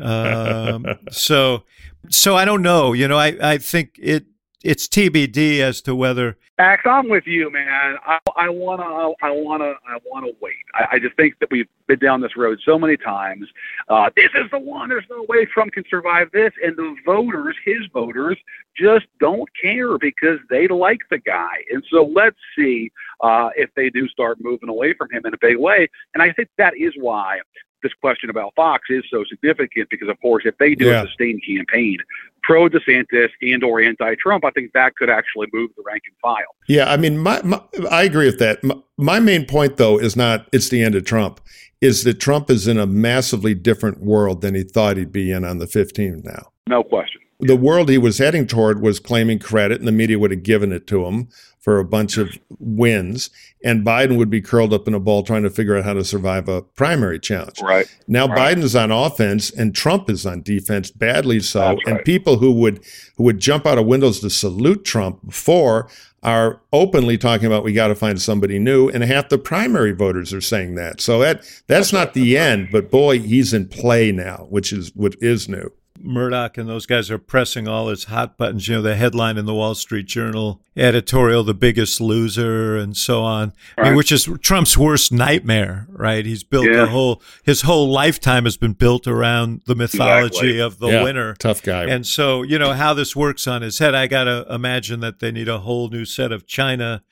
Speaker 3: Um, so, so I don't know. You know, I I think it it's TBD as to whether
Speaker 5: Max, I'm with you, man. I, I wanna, I wanna, I wanna wait. I, I just think that we've been down this road so many times. Uh, this is the one. There's no way Trump can survive this, and the voters, his voters, just don't care because they like the guy. And so let's see uh, if they do start moving away from him in a big way. And I think that is why this question about Fox is so significant because, of course, if they do
Speaker 4: Yeah.
Speaker 5: a sustained campaign pro DeSantis and or anti-Trump, I think that could actually move the rank and file.
Speaker 4: Yeah, I mean, my, my I agree with that. My, my main point, though, is not it's the end of Trump. Is that Trump is in a massively different world than he thought he'd be in on the 15th now.
Speaker 5: No question.
Speaker 4: The world he was heading toward was claiming credit, and the media would have given it to him for a bunch of wins, and Biden would be curled up in a ball trying to figure out how to survive a primary challenge.
Speaker 5: Right.
Speaker 4: Now
Speaker 5: Right.
Speaker 4: Biden's on offense and Trump is on defense, badly so.
Speaker 5: That's
Speaker 4: And people who would who would jump out of windows to salute Trump before are openly talking about we got to find somebody new, and half the primary voters are saying that. So that that's not the end, but boy, he's in play now, which is what is new.
Speaker 3: Murdoch and those guys are pressing all his hot buttons. You know, the headline in the Wall Street Journal editorial, "The Biggest Loser," and so on. I mean, which is Trump's worst nightmare, right? He's built
Speaker 5: Yeah.
Speaker 3: a whole his whole lifetime has been built around the mythology
Speaker 5: Exactly.
Speaker 3: of the
Speaker 4: Yeah,
Speaker 3: winner.
Speaker 4: tough guy.
Speaker 3: And so, you know, how this works on his head, I got to imagine that they need a whole new set of china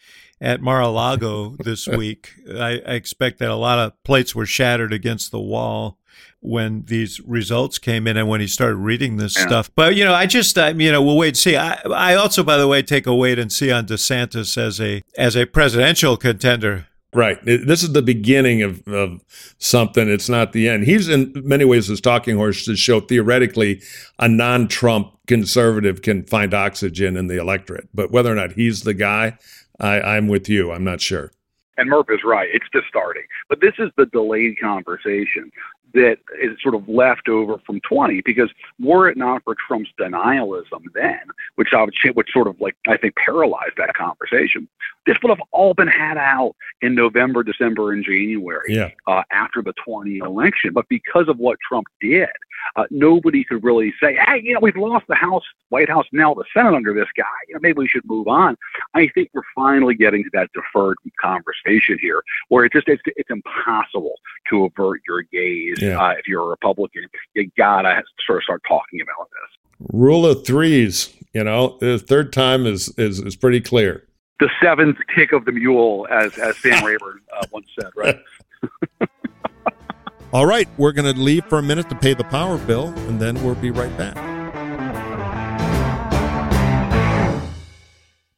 Speaker 3: at Mar-a-Lago this week. I, I expect that a lot of plates were shattered against the wall when these results came in and when he started reading this
Speaker 5: Yeah.
Speaker 3: stuff. But, you know, I just, I, you know, we'll wait and see. I, I also, by the way, take a wait and see on DeSantis as a, as a presidential contender.
Speaker 4: Right. This is the beginning of, of something. It's not the end. He's in many ways his talking horse to show theoretically a non Trump conservative can find oxygen in the electorate. But whether or not he's the guy, I, I'm with you. I'm not sure.
Speaker 5: And Murph is right. It's just starting. But this is the delayed conversation that is sort of left over from 20 because were it not for Trump's denialism then, which I would, which sort of like, I think paralyzed that conversation, this would have all been had out in November, December, and January
Speaker 4: Yeah.
Speaker 5: uh, after the 20 election. But because of what Trump did, uh, nobody could really say, hey, you know, we've lost the House, White House, now the Senate under this guy. You know, maybe we should move on. I think we're finally getting to that deferred conversation here, where it just it's, it's impossible to avert your gaze
Speaker 4: Yeah.
Speaker 5: uh, if you're a Republican. You gotta sort of start talking about this.
Speaker 4: Rule of threes, you know, the third time is, is, is pretty clear.
Speaker 5: The seventh kick of the mule, as as Sam Rayburn uh, once said, right?
Speaker 4: All right. We're going to leave for a minute to pay the power bill, and then we'll be right back.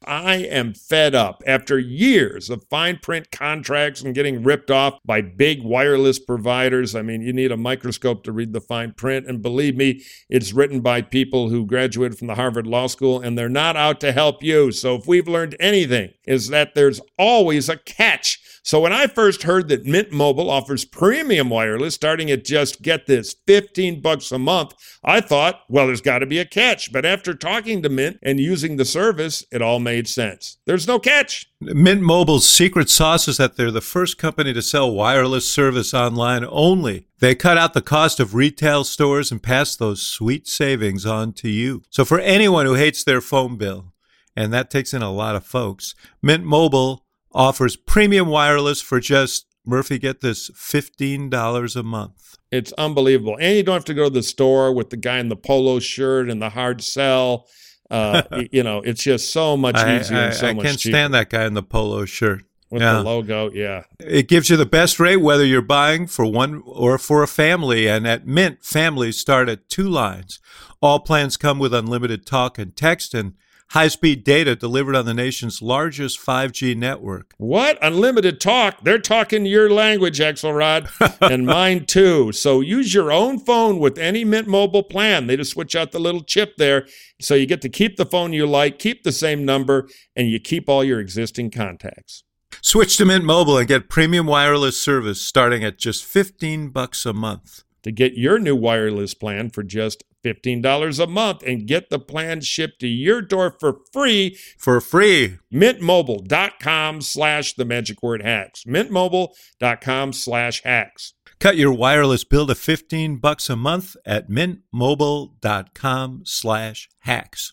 Speaker 4: I am fed up after years of fine print contracts and getting ripped off by big wireless providers. I mean, you need a microscope to read the fine print. And believe me, it's written by people who graduated from the Harvard Law School and they're not out to help you. So if we've learned anything, is that there's always a catch. So when I first heard that Mint Mobile offers premium wireless starting at just get this 15 bucks a month, I thought, well, there's got to be a catch. But after talking to Mint and using the service, it all made sense. There's no catch.
Speaker 3: Mint Mobile's secret sauce is that they're the first company to sell wireless service online only. They cut out the cost of retail stores and pass those sweet savings on to you. So for anyone who hates their phone bill, and that takes in a lot of folks, Mint Mobile offers premium wireless for just, Murphy, get this, $15 a month.
Speaker 4: It's unbelievable. And you don't have to go to the store with the guy in the polo shirt and the hard sell. Uh, you know, it's just so much
Speaker 3: I,
Speaker 4: easier
Speaker 3: I-
Speaker 4: and so
Speaker 3: I
Speaker 4: much
Speaker 3: can't
Speaker 4: cheaper.
Speaker 3: stand that guy in the polo shirt.
Speaker 4: with
Speaker 3: Yeah.
Speaker 4: the logo. Yeah.
Speaker 3: It gives you the best rate whether you're buying for one or for a family. And at Mint, families start at two lines. All plans come with unlimited talk and text and high speed data delivered on the nation's largest 5G network.
Speaker 4: What? Unlimited talk. They're talking your language, Axelrod, and mine too. So use your own phone with any Mint Mobile plan. They just switch out the little chip there. So you get to keep the phone you like, keep the same number, and you keep all your existing contacts.
Speaker 3: Switch to Mint Mobile and get premium wireless service starting at just 15 bucks a month.
Speaker 4: To get your new wireless plan for just $15 a month and get the plan shipped to your door for free
Speaker 3: for free.
Speaker 4: Mintmobile.com slash the magic word hacks. Mintmobile.com slash hacks.
Speaker 3: Cut your wireless bill to 15 bucks a month at mintmobile.com slash hacks.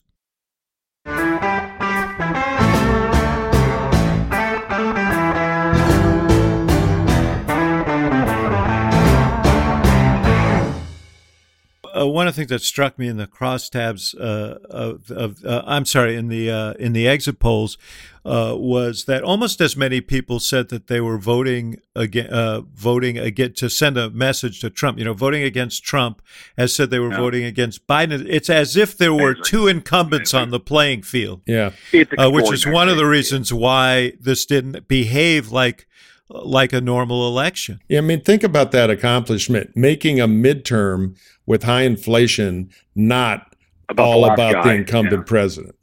Speaker 3: Uh, one of the things that struck me in the crosstabs uh, of, of uh, I'm sorry, in the uh, in the exit polls uh, was that almost as many people said that they were voting again, uh, voting again to send a message to Trump. You know, voting against Trump, as said they were yeah. voting against Biden. It's as if there were two incumbents on the playing field.
Speaker 4: Yeah,
Speaker 3: which is one of the reasons why this didn't behave like like a normal election.
Speaker 4: Yeah, I mean, think about that accomplishment making a midterm with high inflation not about all about guy. the incumbent yeah. president.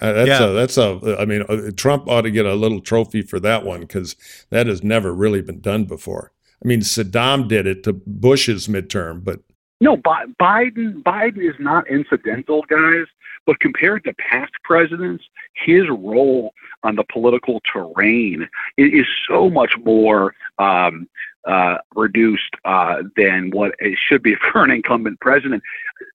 Speaker 4: Uh, that's yeah. a that's a I mean uh, Trump ought to get a little trophy for that one cuz that has never really been done before. I mean Saddam did it to Bush's midterm, but
Speaker 5: no, Biden Biden is not incidental, guys. But compared to past presidents, his role on the political terrain is, so much more um, uh, reduced uh, than what it should be for an incumbent president.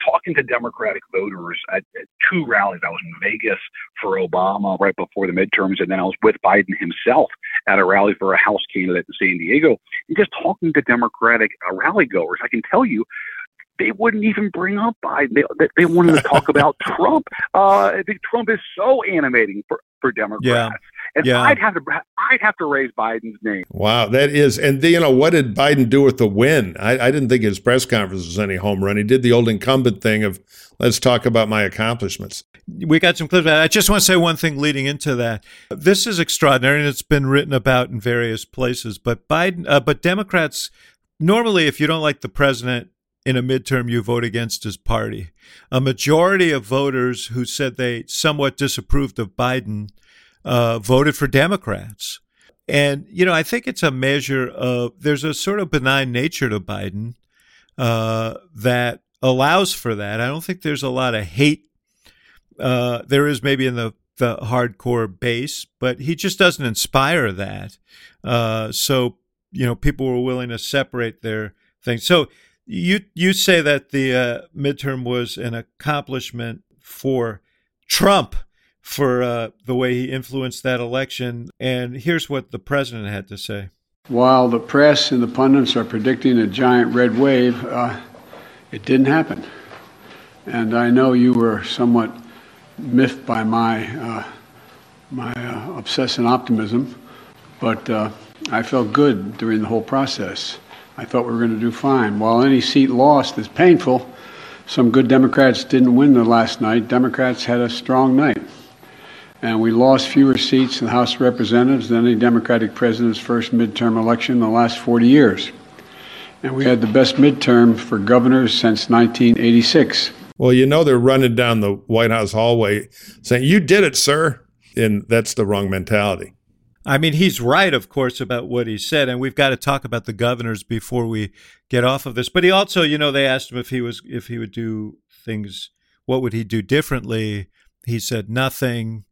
Speaker 5: Talking to Democratic voters at, at, two rallies, I was in Vegas for Obama right before the midterms, and then I was with Biden himself at a rally for a House candidate in San Diego. And just talking to Democratic uh, rally goers, I can tell you they wouldn't even bring up Biden. They, they wanted to talk about Trump. Uh, I think Trump is so animating for, for Democrats. Yeah. And yeah. I'd have to I'd have to raise Biden's name.
Speaker 4: Wow, that is, and you know what did Biden do with the win? I, I didn't think his press conference was any home run. He did the old incumbent thing of let's talk about my accomplishments.
Speaker 3: We got some clips. I just want to say one thing leading into that. This is extraordinary, and it's been written about in various places. But Biden, uh, but Democrats normally, if you don't like the president, in a midterm you vote against his party. A majority of voters who said they somewhat disapproved of Biden uh, voted for Democrats. And, you know, I think it's a measure of there's a sort of benign nature to Biden uh, that allows for that. I don't think there's a lot of hate. Uh, there is maybe in the, the hardcore base, but he just doesn't inspire that. Uh, so, you know, people were willing to separate their things. So, you you say that the uh, midterm was an accomplishment for Trump for uh, the way he influenced that election, and here's what the president had to say.
Speaker 6: While the press and the pundits are predicting a giant red wave, uh, it didn't happen. And I know you were somewhat miffed by my uh, my uh, obsessive optimism, but uh, I felt good during the whole process. I thought we were going to do fine. While any seat lost is painful, some good Democrats didn't win the last night. Democrats had a strong night. And we lost fewer seats in the House of Representatives than any Democratic president's first midterm election in the last 40 years. And we had the best midterm for governors since 1986.
Speaker 4: Well, you know, they're running down the White House hallway saying, You did it, sir. And that's the wrong mentality.
Speaker 3: I mean, he's right, of course, about what he said, and we've got to talk about the governors before we get off of this. But he also, you know, they asked him if he was if he would do things, what would he do differently? He said nothing.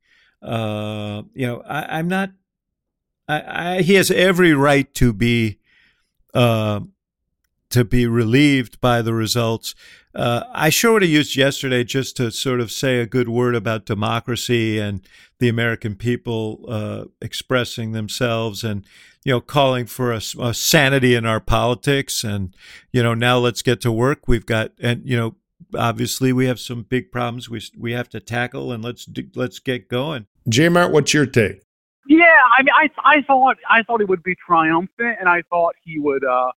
Speaker 3: Uh, you know, I, am not. I, I, he has every right to be, uh, to be relieved by the results. Uh, I sure would have used yesterday just to sort of say a good word about democracy and the American people uh, expressing themselves and, you know, calling for a, a, sanity in our politics. And, you know, now let's get to work. We've got, and, you know, obviously we have some big problems we, we have to tackle and let's, do, let's get going.
Speaker 4: J Mart, what's your take?
Speaker 5: Yeah, I mean, I I thought I thought he would be triumphant, and I thought he would uh,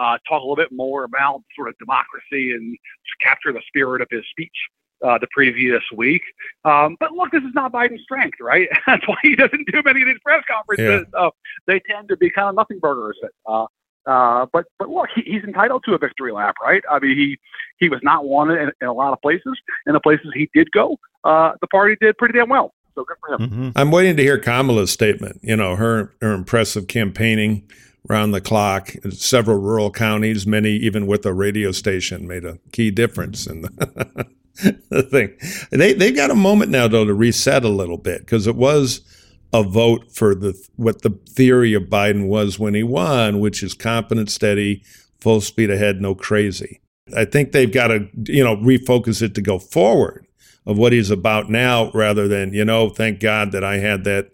Speaker 5: uh, talk a little bit more about sort of democracy and capture the spirit of his speech. uh, the previous week. Um, but look, this is not Biden's strength, right? That's why he doesn't do many of these press conferences. Yeah. Uh, they tend to be kind of nothing burgers. Uh, uh, but but look, he, he's entitled to a victory lap, right? I mean, he he was not wanted in, in a lot of places. In the places he did go, uh, the party did pretty damn well. So good for him.
Speaker 4: Mm-hmm. I'm waiting to hear Kamala's statement. You know, her her impressive campaigning round the clock. in Several rural counties, many even with a radio station, made a key difference in the, the thing. They they've got a moment now though to reset a little bit because it was a vote for the what the theory of Biden was when he won, which is competent, steady, full speed ahead, no crazy. I think they've got to you know refocus it to go forward of what he's about now, rather than you know, thank God that I had that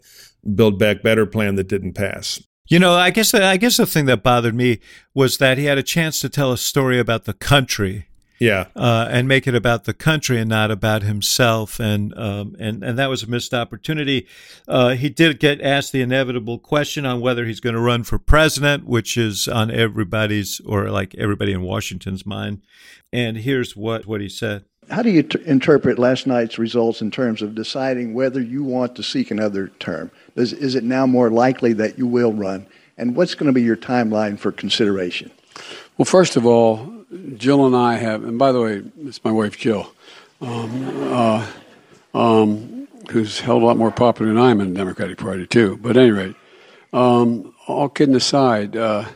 Speaker 4: Build Back Better plan that didn't pass.
Speaker 3: You know, I guess I guess the thing that bothered me was that he had a chance to tell a story about the country
Speaker 4: yeah,
Speaker 3: uh, and make it about the country and not about himself, and um, and and that was a missed opportunity. Uh, he did get asked the inevitable question on whether he's going to run for president, which is on everybody's or like everybody in Washington's mind. And here's what what he said.
Speaker 7: How do you t- interpret last night's results in terms of deciding whether you want to seek another term? Is, is it now more likely that you will run? And what's going to be your timeline for consideration?
Speaker 6: Well, first of all, Jill and I have, and by the way, it's my wife Jill, um, uh, um, who's held a lot more popular than I am in the Democratic Party too. But at any rate, um, all kidding aside, uh,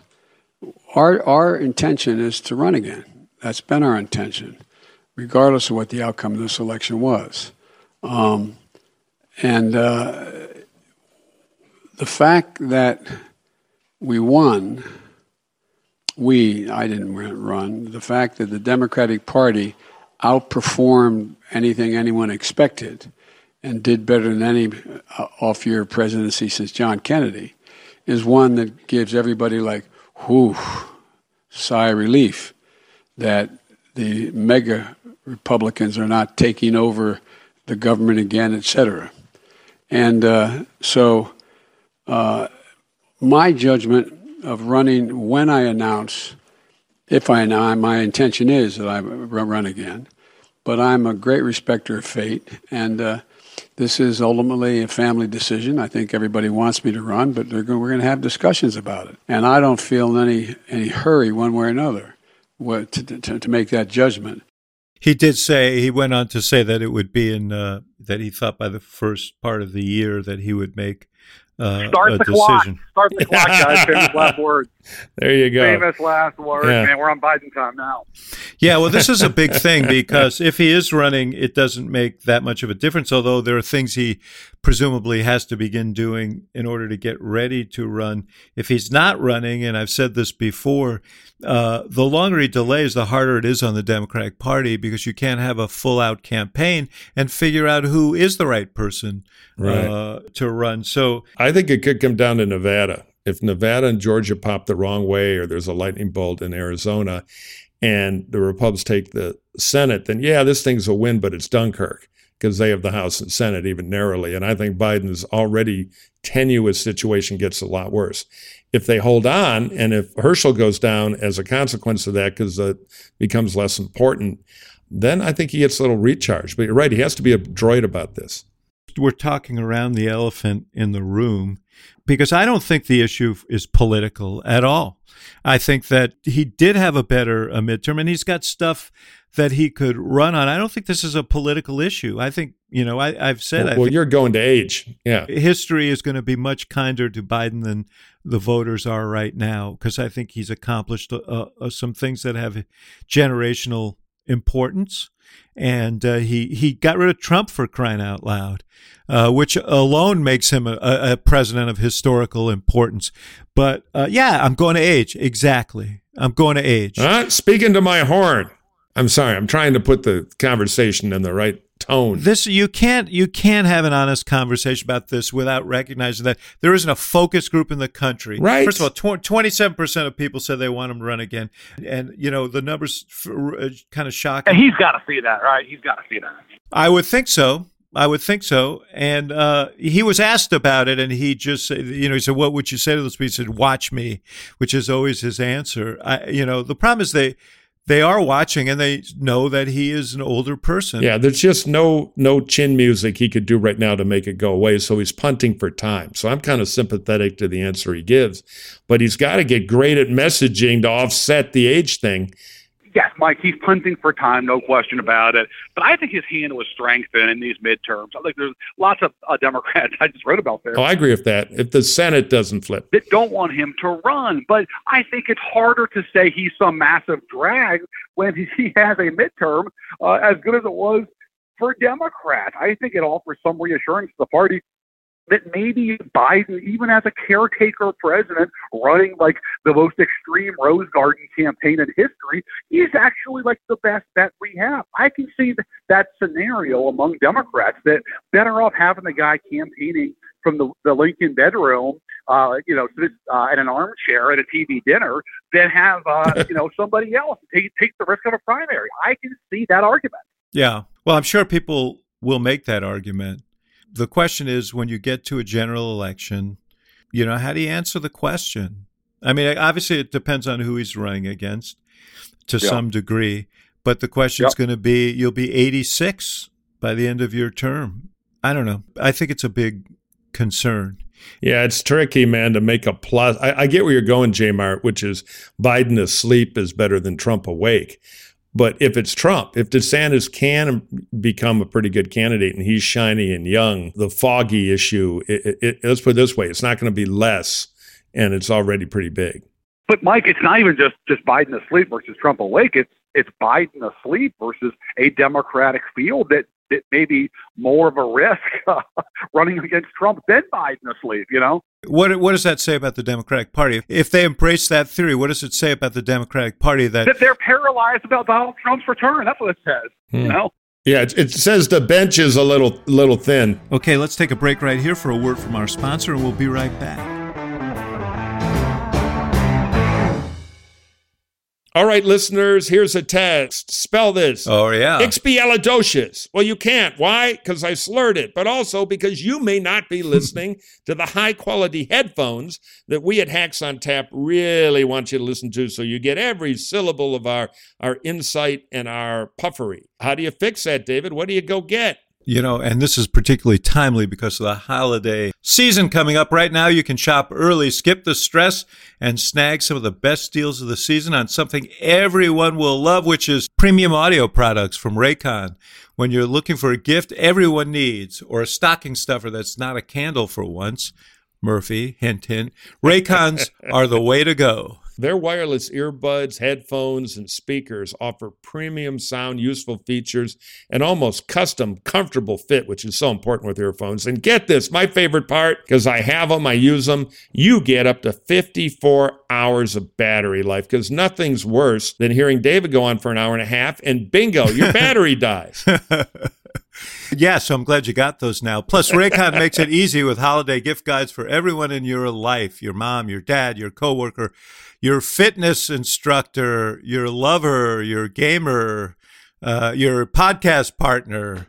Speaker 6: our our intention is to run again. That's been our intention, regardless of what the outcome of this election was. Um, and uh, the fact that we won we, I didn't run, the fact that the Democratic Party outperformed anything anyone expected and did better than any uh, off year presidency since John Kennedy is one that gives everybody like, whew, sigh relief that the MAGA Republicans are not taking over the government again, et cetera. And uh, so uh, my judgment of running when I announce, if I announce, my intention is that I run again. But I'm a great respecter of fate, and uh, this is ultimately a family decision. I think everybody wants me to run, but going, we're going to have discussions about it. And I don't feel any any hurry one way or another to, to, to make that judgment.
Speaker 3: He did say he went on to say that it would be in uh, that he thought by the first part of the year that he would make uh,
Speaker 5: Start the
Speaker 3: decision.
Speaker 5: clock. Start the clock, guys. Famous last words.
Speaker 4: There you go.
Speaker 5: Famous last words.
Speaker 4: Yeah.
Speaker 5: Man, we're on Biden time now.
Speaker 3: Yeah, well, this is a big thing because if he is running, it doesn't make that much of a difference. Although there are things he presumably has to begin doing in order to get ready to run. If he's not running, and I've said this before, uh, the longer he delays, the harder it is on the Democratic Party because you can't have a full out campaign and figure out who is the right person right. uh, to run. So
Speaker 4: I think it could come down to Nevada. If Nevada and Georgia pop the wrong way, or there's a lightning bolt in Arizona, and the Republicans take the Senate, then yeah, this thing's a win, but it's Dunkirk because they have the House and Senate even narrowly. And I think Biden's already tenuous situation gets a lot worse. If they hold on, and if Herschel goes down as a consequence of that, because it becomes less important, then I think he gets a little recharge. But you're right, he has to be a droid about this.
Speaker 3: We're talking around the elephant in the room because I don't think the issue is political at all. I think that he did have a better a midterm, and he's got stuff that he could run on. I don't think this is a political issue. I think you know I, have said.
Speaker 4: Well, well you're going to age. Yeah,
Speaker 3: history is going to be much kinder to Biden than the voters are right now because I think he's accomplished uh, uh, some things that have generational importance and uh, he he got rid of Trump for crying out loud, uh, which alone makes him a, a, president of historical importance. But uh, yeah, I'm going to age exactly. I'm going to age.
Speaker 4: speaking to my horn. I'm sorry. I'm trying to put the conversation in the right tone.
Speaker 3: This you can't you can't have an honest conversation about this without recognizing that there isn't a focus group in the country.
Speaker 4: Right.
Speaker 3: First of all, twenty seven percent of people said they want him to run again, and you know the numbers uh, kind of shocking.
Speaker 5: And he's got to see that, right? He's got to see that.
Speaker 3: I would think so. I would think so. And uh, he was asked about it, and he just, you know, he said, "What would you say to those people?" He said, "Watch me," which is always his answer. I, you know, the problem is they they are watching and they know that he is an older person.
Speaker 4: Yeah, there's just no no chin music he could do right now to make it go away. So he's punting for time. So I'm kind of sympathetic to the answer he gives, but he's got to get great at messaging to offset the age thing
Speaker 5: yes, Mike, he's punting for time, no question about it. But I think his hand was strengthened in these midterms. I think there's lots of uh, Democrats I just wrote about there.
Speaker 4: Oh, I agree with that. If the Senate doesn't flip,
Speaker 5: that don't want him to run. But I think it's harder to say he's some massive drag when he has a midterm uh, as good as it was for Democrats. I think it offers some reassurance to the party that maybe Biden, even as a caretaker president running like the most extreme Rose Garden campaign in history, is actually like the best bet we have. I can see that scenario among Democrats that better off having the guy campaigning from the, the Lincoln bedroom, uh, you know, uh, in an armchair at a TV dinner than have, uh, you know, somebody else take, take the risk of a primary. I can see that argument.
Speaker 3: Yeah. Well, I'm sure people will make that argument the question is when you get to a general election, you know, how do you answer the question? I mean, obviously, it depends on who he's running against to yeah. some degree, but the question is going to be you'll be 86 by the end of your term. I don't know. I think it's a big concern.
Speaker 4: Yeah, it's tricky, man, to make a plus. I, I get where you're going, J Mart, which is Biden asleep is better than Trump awake. But if it's Trump, if DeSantis can become a pretty good candidate and he's shiny and young, the foggy issue, it, it, let's put it this way, it's not going to be less, and it's already pretty big.
Speaker 5: But Mike, it's not even just just Biden asleep versus Trump awake. It's it's Biden asleep versus a Democratic field that that may be more of a risk uh, running against Trump than Biden asleep, you know?
Speaker 3: What, what does that say about the Democratic Party? If they embrace that theory, what does it say about the Democratic Party that,
Speaker 5: that they're paralyzed about Donald Trump's return? That's what it says, hmm. you know?
Speaker 4: Yeah, it, it says the bench is a little little thin.
Speaker 3: Okay, let's take a break right here for a word from our sponsor, and we'll be right back.
Speaker 4: All right, listeners, here's a test. Spell this.
Speaker 3: Oh, yeah.
Speaker 4: Expialidocious. Well, you can't. Why? Because I slurred it, but also because you may not be listening to the high quality headphones that we at Hacks on Tap really want you to listen to so you get every syllable of our, our insight and our puffery. How do you fix that, David? What do you go get?
Speaker 3: You know, and this is particularly timely because of the holiday season coming up. Right now, you can shop early, skip the stress, and snag some of the best deals of the season on something everyone will love, which is premium audio products from Raycon. When you're looking for a gift everyone needs, or a stocking stuffer that's not a candle for once, Murphy, hint, hint, Raycons are the way to go.
Speaker 4: Their wireless earbuds, headphones, and speakers offer premium sound, useful features, and almost custom, comfortable fit, which is so important with earphones. And get this my favorite part, because I have them, I use them, you get up to 54 hours of battery life, because nothing's worse than hearing David go on for an hour and a half, and bingo, your battery dies.
Speaker 3: Yeah, so I'm glad you got those now. Plus, Raycon makes it easy with holiday gift guides for everyone in your life your mom, your dad, your coworker, your fitness instructor, your lover, your gamer, uh, your podcast partner.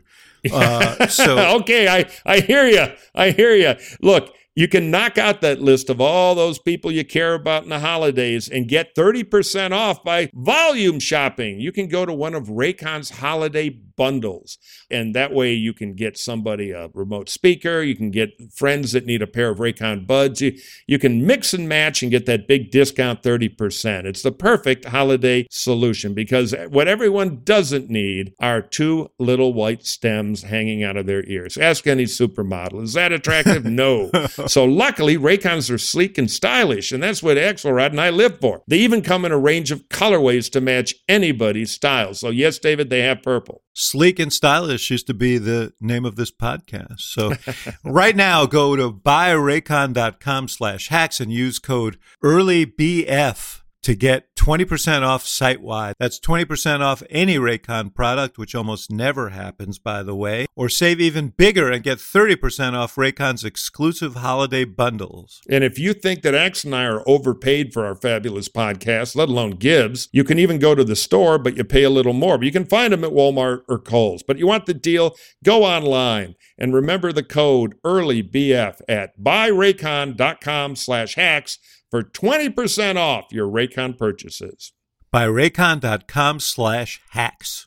Speaker 3: Uh,
Speaker 4: so okay, I I hear you. I hear you. Look, you can knock out that list of all those people you care about in the holidays and get 30% off by volume shopping. You can go to one of Raycon's holiday bundles, and that way you can get somebody a remote speaker, you can get friends that need a pair of Raycon buds. You, you can mix and match and get that big discount 30%. It's the perfect holiday solution because what everyone doesn't need are two little white stems hanging out of their ears. Ask any supermodel. Is that attractive? no. So luckily, Raycons are sleek and stylish, and that's what Axelrod and I live for. They even come in a range of colorways to match anybody's style. So yes, David, they have purple.
Speaker 3: Sleek and stylish used to be the name of this podcast. So right now, go to buyraycon.com slash hacks and use code EARLYBF to get 20% off site wide. That's 20% off any Raycon product, which almost never happens, by the way. Or save even bigger and get 30% off Raycon's exclusive holiday bundles.
Speaker 4: And if you think that X and I are overpaid for our fabulous podcast, let alone Gibbs, you can even go to the store, but you pay a little more. But you can find them at Walmart or Kohl's. But you want the deal? Go online and remember the code EARLYBF at buyraycon.com slash hacks for 20% off your Raycon purchases.
Speaker 3: buyraycon.com slash hacks.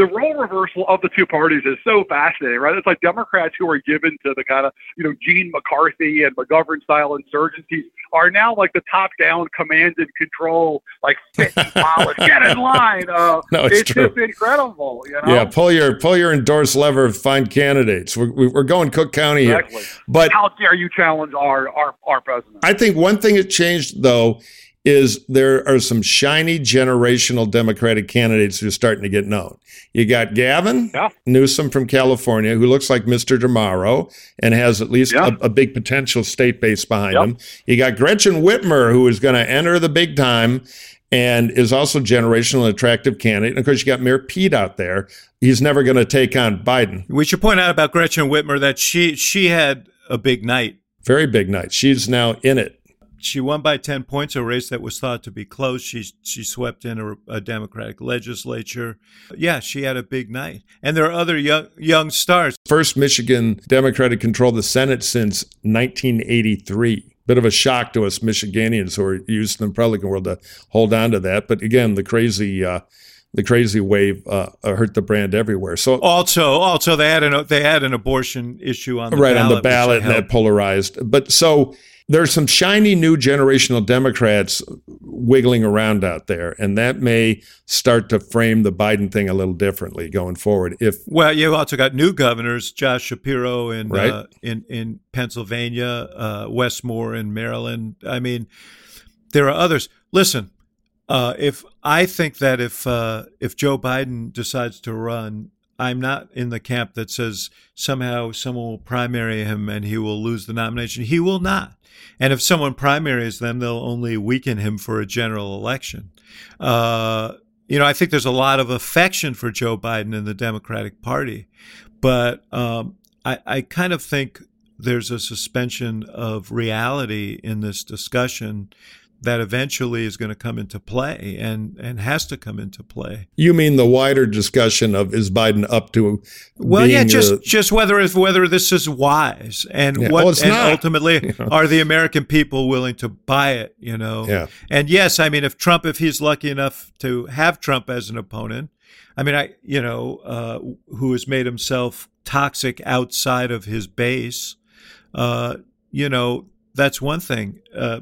Speaker 5: The role reversal of the two parties is so fascinating, right? It's like Democrats who are given to the kind of, you know, Gene McCarthy and McGovern style insurgencies are now like the top down command and control, like polish, get in line. Uh,
Speaker 4: No, it's
Speaker 5: it's just incredible, you know?
Speaker 4: Yeah, pull your pull your endorsed lever, find candidates. We're, we're going Cook County here,
Speaker 5: Exactly.
Speaker 4: but
Speaker 5: How dare you challenge our, our, our president?
Speaker 4: I think one thing that changed though is there are some shiny generational Democratic candidates who are starting to get known. You got Gavin
Speaker 5: Yeah.
Speaker 4: Newsom from California, who looks like Mr. Tomorrow and has at least
Speaker 5: Yeah.
Speaker 4: a, a big potential state base behind
Speaker 5: Yep.
Speaker 4: him. You got Gretchen Whitmer, who is going to enter the big time and is also generational and attractive candidate. And of course, you got Mayor Pete out there. He's never going to take on Biden.
Speaker 3: We should point out about Gretchen Whitmer that she she had a big night.
Speaker 4: Very big night. She's now in it.
Speaker 3: She won by 10 points, a race that was thought to be close. She she swept in a, a Democratic legislature. Yeah, she had a big night. And there are other young young stars.
Speaker 4: First Michigan Democrat to control the Senate since 1983. Bit of a shock to us Michiganians who are used to the Republican world to hold on to that. But again, the crazy, uh, the crazy wave uh, uh, hurt the brand everywhere. So
Speaker 3: Also, also they had an they had an abortion issue on the
Speaker 4: right
Speaker 3: ballot,
Speaker 4: on the ballot, and that polarized. But so there's some shiny new generational Democrats wiggling around out there, and that may start to frame the Biden thing a little differently going forward. If
Speaker 3: Well, you've also got new governors, Josh Shapiro in
Speaker 4: Right.
Speaker 3: uh, in in Pennsylvania, uh, Wes Moore in Maryland. I mean, there are others. Listen, uh, if I think that if uh, if Joe Biden decides to run, I'm not in the camp that says somehow someone will primary him and he will lose the nomination. He will not. And if someone primaries them, they'll only weaken him for a general election. Uh, you know, I think there's a lot of affection for Joe Biden in the Democratic Party, but um, I, I kind of think there's a suspension of reality in this discussion that eventually is going to come into play and, and has to come into play.
Speaker 4: you mean the wider discussion of is Biden up to
Speaker 3: Well, yeah, just
Speaker 4: a-
Speaker 3: just whether if whether this is wise and
Speaker 4: Yeah.
Speaker 3: what
Speaker 4: Well,
Speaker 3: and
Speaker 4: not.
Speaker 3: ultimately are the American people willing to buy it, you know?
Speaker 4: Yeah.
Speaker 3: And yes, I mean if Trump if he's lucky enough to have Trump as an opponent, I mean I you know, uh, who has made himself toxic outside of his base, uh, you know, that's one thing. Uh,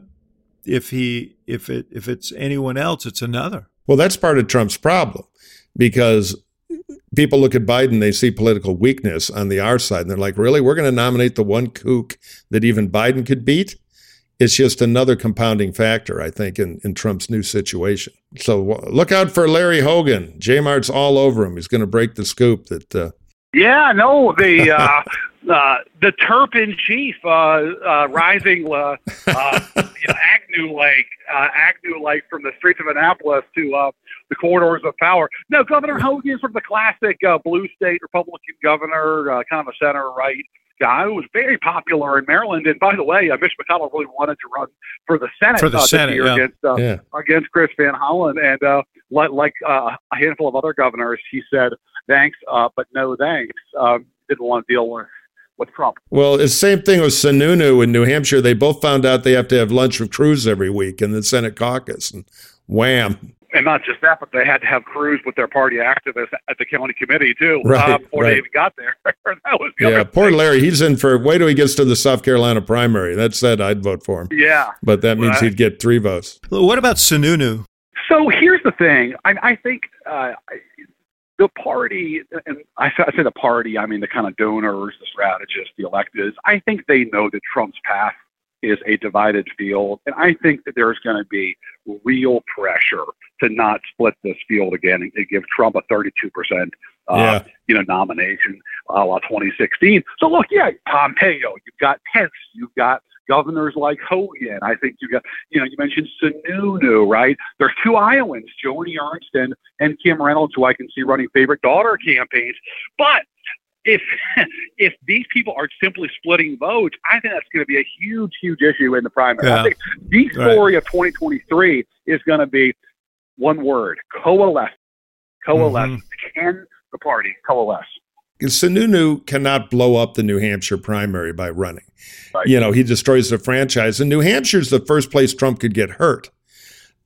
Speaker 3: if he if it if it's anyone else, it's another.
Speaker 4: Well, that's part of Trump's problem because people look at Biden, they see political weakness on the our side, and they're like, really? We're going to nominate the one kook that even Biden could beat? It's just another compounding factor, I think, in, in Trump's new situation. So look out for Larry Hogan. J Mart's all over him. He's going to break the scoop that uh,
Speaker 5: Yeah, no, the uh, uh, the Terp in chief, uh, uh, rising uh, uh, you know, Agnew like uh, Agnew like from the streets of Annapolis to uh, the corridors of power. No, Governor Hogan is sort of the classic uh, blue state Republican governor, uh, kind of a center right guy who was very popular in Maryland. And by the way, uh, Mitch McConnell really wanted to run for the Senate
Speaker 3: For the
Speaker 5: uh, this
Speaker 3: Senate,
Speaker 5: year
Speaker 3: yeah.
Speaker 5: against uh,
Speaker 4: yeah.
Speaker 5: against Chris Van Hollen, and uh, like, like uh, a handful of other governors, he said thanks, uh, but no thanks. Um, didn't want to deal with with Trump.
Speaker 4: Well, it's the same thing with Sununu in New Hampshire. They both found out they have to have lunch with Cruz every week in the Senate caucus, and wham.
Speaker 5: And not just that, but they had to have Cruz with their party activists at the county committee too
Speaker 4: Right,
Speaker 5: uh, before
Speaker 4: right.
Speaker 5: they even got there. that was the
Speaker 4: Yeah, poor
Speaker 5: thing.
Speaker 4: Larry. He's in for, wait till he gets to the South Carolina primary. That said, I'd vote for him.
Speaker 5: Yeah.
Speaker 4: But that means
Speaker 5: Right.
Speaker 4: he'd get three votes.
Speaker 3: What about Sununu?
Speaker 5: So here's the thing. I, I think uh, the party, and I say, the party, I mean the kind of donors, the strategists, the electeds. I think they know that Trump's path is a divided field, and I think that there's going to be real pressure to not split this field again and to give Trump a 32 percent. Uh,
Speaker 4: Yeah.
Speaker 5: You know, nomination, a la 2016. So look, yeah, Pompeo, you've got Pence, you've got governors like Hogan. I think you got, you know, you mentioned Sununu, right? There's two Iowans, Joni Ernst and, and Kim Reynolds, who I can see running favorite daughter campaigns. But if if these people are simply splitting votes, I think that's going to be a huge, huge issue in the primary.
Speaker 3: Yeah.
Speaker 5: I think the
Speaker 3: Right.
Speaker 5: story of 2023 is going to be one word: coalesce. Coalesce.
Speaker 3: Mhm.
Speaker 5: Can the party coalesce?
Speaker 4: Sununu cannot blow up the New Hampshire primary by running.
Speaker 5: Right.
Speaker 4: You know, he destroys the franchise. And New Hampshire's the first place Trump could get hurt.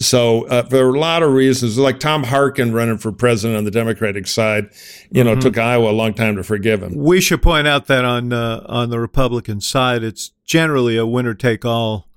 Speaker 4: So uh, for a lot of reasons, like Tom Harkin running for president on the Democratic side, you know,
Speaker 3: Mhm.
Speaker 4: took Iowa a long time to forgive him.
Speaker 3: We should point out that on uh, on the Republican side, it's generally a winner take all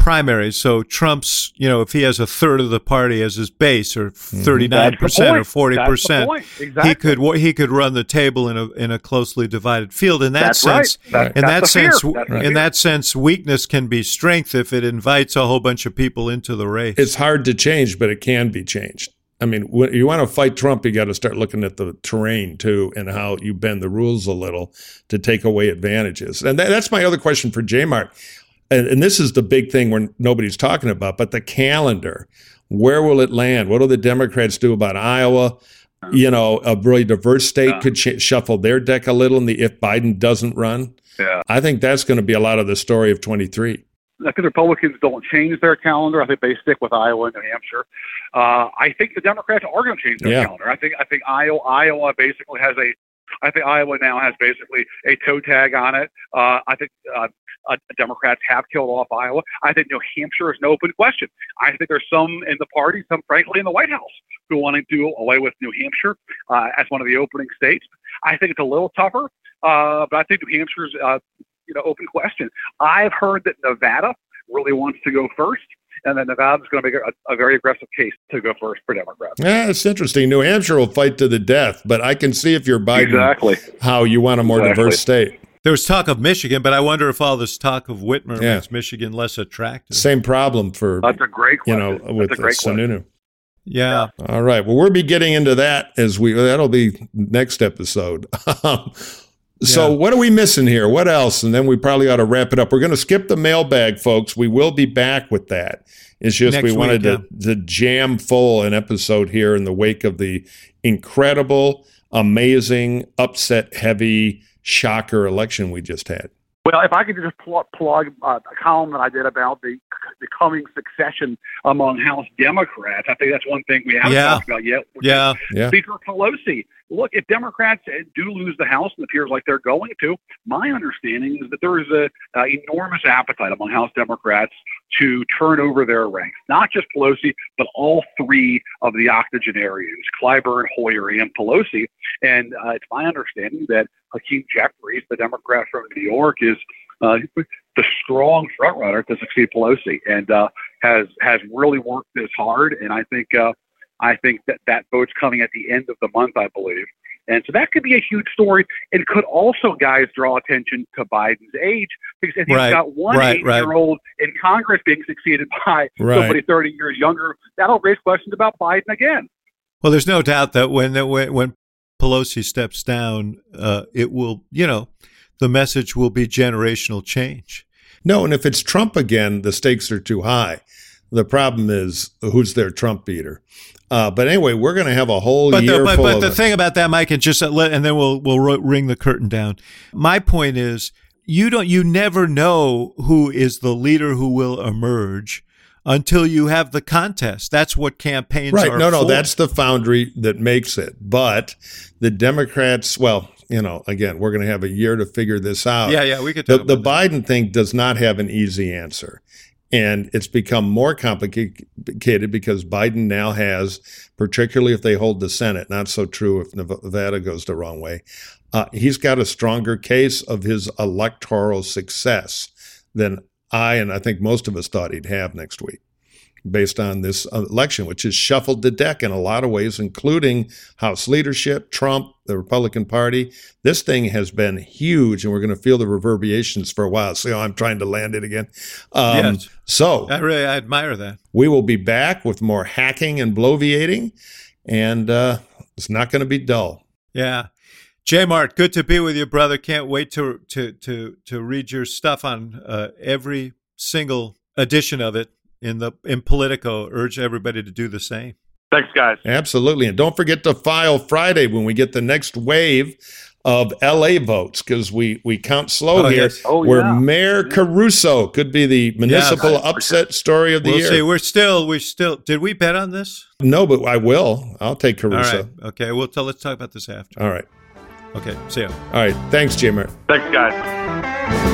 Speaker 3: primary. So Trump's, you know, if he has a third of the party as his base, or mm-hmm. thirty nine percent or forty percent.
Speaker 5: Exactly.
Speaker 3: he could he could run the table in a in a closely divided field. In that
Speaker 5: That's right.
Speaker 3: sense,
Speaker 5: That-
Speaker 3: in that
Speaker 5: that's fear.
Speaker 3: sense,
Speaker 5: That's
Speaker 3: in that sense, weakness can be strength if it invites a whole bunch of people into the race.
Speaker 4: It's hard to change, but it can be changed. I mean, when you want to fight Trump, you got to start looking at the terrain too and how you bend the rules a little to take away advantages. And that, that's my other question for J Mart. And, and this is the big thing where nobody's talking about, but the calendar. Where will it land? What do the Democrats do about Iowa? You know, a really diverse state could sh- shuffle their deck a little in the if Biden doesn't run.
Speaker 5: Yeah.
Speaker 4: I think that's going to be a lot of the story of 23.
Speaker 5: I think the Republicans don't change their calendar. I think they stick with Iowa and New Hampshire. Uh, I think the Democrats are going to change their
Speaker 4: Yeah.
Speaker 5: calendar. I think I think Iowa Iowa basically has a. I think Iowa now has basically a toe tag on it. Uh, I think uh, uh, Democrats have killed off Iowa. I think New Hampshire is an open question. I think there's some in the party, some frankly in the White House, who want to do away with New Hampshire uh, as one of the opening states. I think it's a little tougher, uh, but I think New Hampshire's uh, you know open question. I've heard that Nevada really wants to go first, and that Nevada's going to make a, a very aggressive case to go first for Democrats.
Speaker 4: Yeah, it's interesting. New Hampshire will fight to the death, but I can see if you're Biden
Speaker 5: Exactly.
Speaker 4: how you want a more
Speaker 5: Exactly.
Speaker 4: diverse state.
Speaker 3: there was talk of Michigan, but I wonder if all this talk of Whitmer
Speaker 4: Yeah.
Speaker 3: makes Michigan less attractive.
Speaker 4: Same problem for
Speaker 5: That's a great
Speaker 4: you
Speaker 5: question.
Speaker 4: know with
Speaker 5: That's a great.
Speaker 4: Sununu.
Speaker 3: Yeah.
Speaker 4: All right. Well, we'll be getting into that as we that'll be next episode. Um, So
Speaker 3: Yeah.
Speaker 4: what are we missing here? What else? And then we probably ought to wrap it up. We're going to skip the mailbag, folks. We will be back with that. It's just
Speaker 3: Next
Speaker 4: we wanted
Speaker 3: week,
Speaker 4: to, to jam full an episode here in the wake of the incredible, amazing, upset heavy shocker election we just had.
Speaker 5: Well, if I could just pl- plug uh, a column that I did about the the coming succession among House Democrats, I think that's one thing we haven't
Speaker 3: Yeah.
Speaker 5: talked about yet.
Speaker 3: Yeah.
Speaker 4: Yeah.
Speaker 5: Speaker Pelosi. Look, if Democrats uh, do lose the House, and it appears like they're going to, my understanding is that there is a uh, enormous appetite among House Democrats to turn over their ranks. Not just Pelosi, but all three of the octogenarians, Clyburn, Hoyer, and Pelosi. And uh, it's my understanding that Hakeem Jeffries, the Democrat from New York, is uh, the strong frontrunner to succeed Pelosi, and uh, has has really worked this hard. And I think uh, I think that that vote's coming at the end of the month, I believe. And so that could be a huge story. It could also, guys, draw attention to Biden's age because if
Speaker 3: Right,
Speaker 5: got one
Speaker 3: right, right.
Speaker 5: eight-year-old in Congress being succeeded by
Speaker 4: Right.
Speaker 5: somebody 30 years younger, that'll raise questions about Biden again.
Speaker 3: Well, there's no doubt that when when, when Pelosi steps down, uh, it will, you know, the message will be generational change.
Speaker 4: No, and if it's Trump again, the stakes are too high. The problem is who's their Trump beater. Uh, but anyway, we're going to have a whole
Speaker 3: But
Speaker 4: year
Speaker 3: the, but, but the
Speaker 4: it.
Speaker 3: thing about that, Mike, and just let, and then we'll we'll ring the curtain down. My point is, you don't, you never know who is the leader who will emerge until you have the contest. That's what campaigns
Speaker 4: right?
Speaker 3: are.
Speaker 4: No, no,
Speaker 3: for.
Speaker 4: that's the foundry that makes it. But the Democrats, well, you know, again, we're going to have a year to figure this out.
Speaker 3: yeah, yeah. We could
Speaker 4: The, the. Biden thing does not have an easy answer. And it's become more complicated because Biden now has, particularly if they hold the Senate, not so true if Nevada goes the wrong way, uh, he's got a stronger case of his electoral success than I and I think most of us thought he'd have next week based on this election, which has shuffled the deck in a lot of ways, including House leadership, Trump, the Republican Party. This thing has been huge, and we're going to feel the reverberations for a while. So I'm trying to land it again? Um,
Speaker 3: Yes.
Speaker 4: So
Speaker 3: I really I admire that.
Speaker 4: we will be back with more hacking and bloviating, and uh, it's not going to be dull.
Speaker 3: Yeah. J Mart, good to be with you, brother. Can't wait to to to to read your stuff on uh, every single edition of it in the in Politico. Urge everybody to do the same.
Speaker 5: Thanks, guys.
Speaker 4: Absolutely. And don't forget to file Friday when we get the next wave of LA votes because we, we count slow
Speaker 3: Oh,
Speaker 4: here.
Speaker 3: yes.
Speaker 5: Oh,
Speaker 4: where
Speaker 5: yeah.
Speaker 4: Mayor Caruso could be the municipal
Speaker 5: Yes.
Speaker 4: upset story of the
Speaker 3: We'll
Speaker 4: year.
Speaker 3: see. We're still we're still did we bet on this?
Speaker 4: No, but I will. I'll take Caruso.
Speaker 3: right. Okay. Well, tell, let's talk about this after.
Speaker 4: All right.
Speaker 3: Okay, see ya.
Speaker 4: All right. Thanks, Jay Martin.
Speaker 5: Thanks, guys.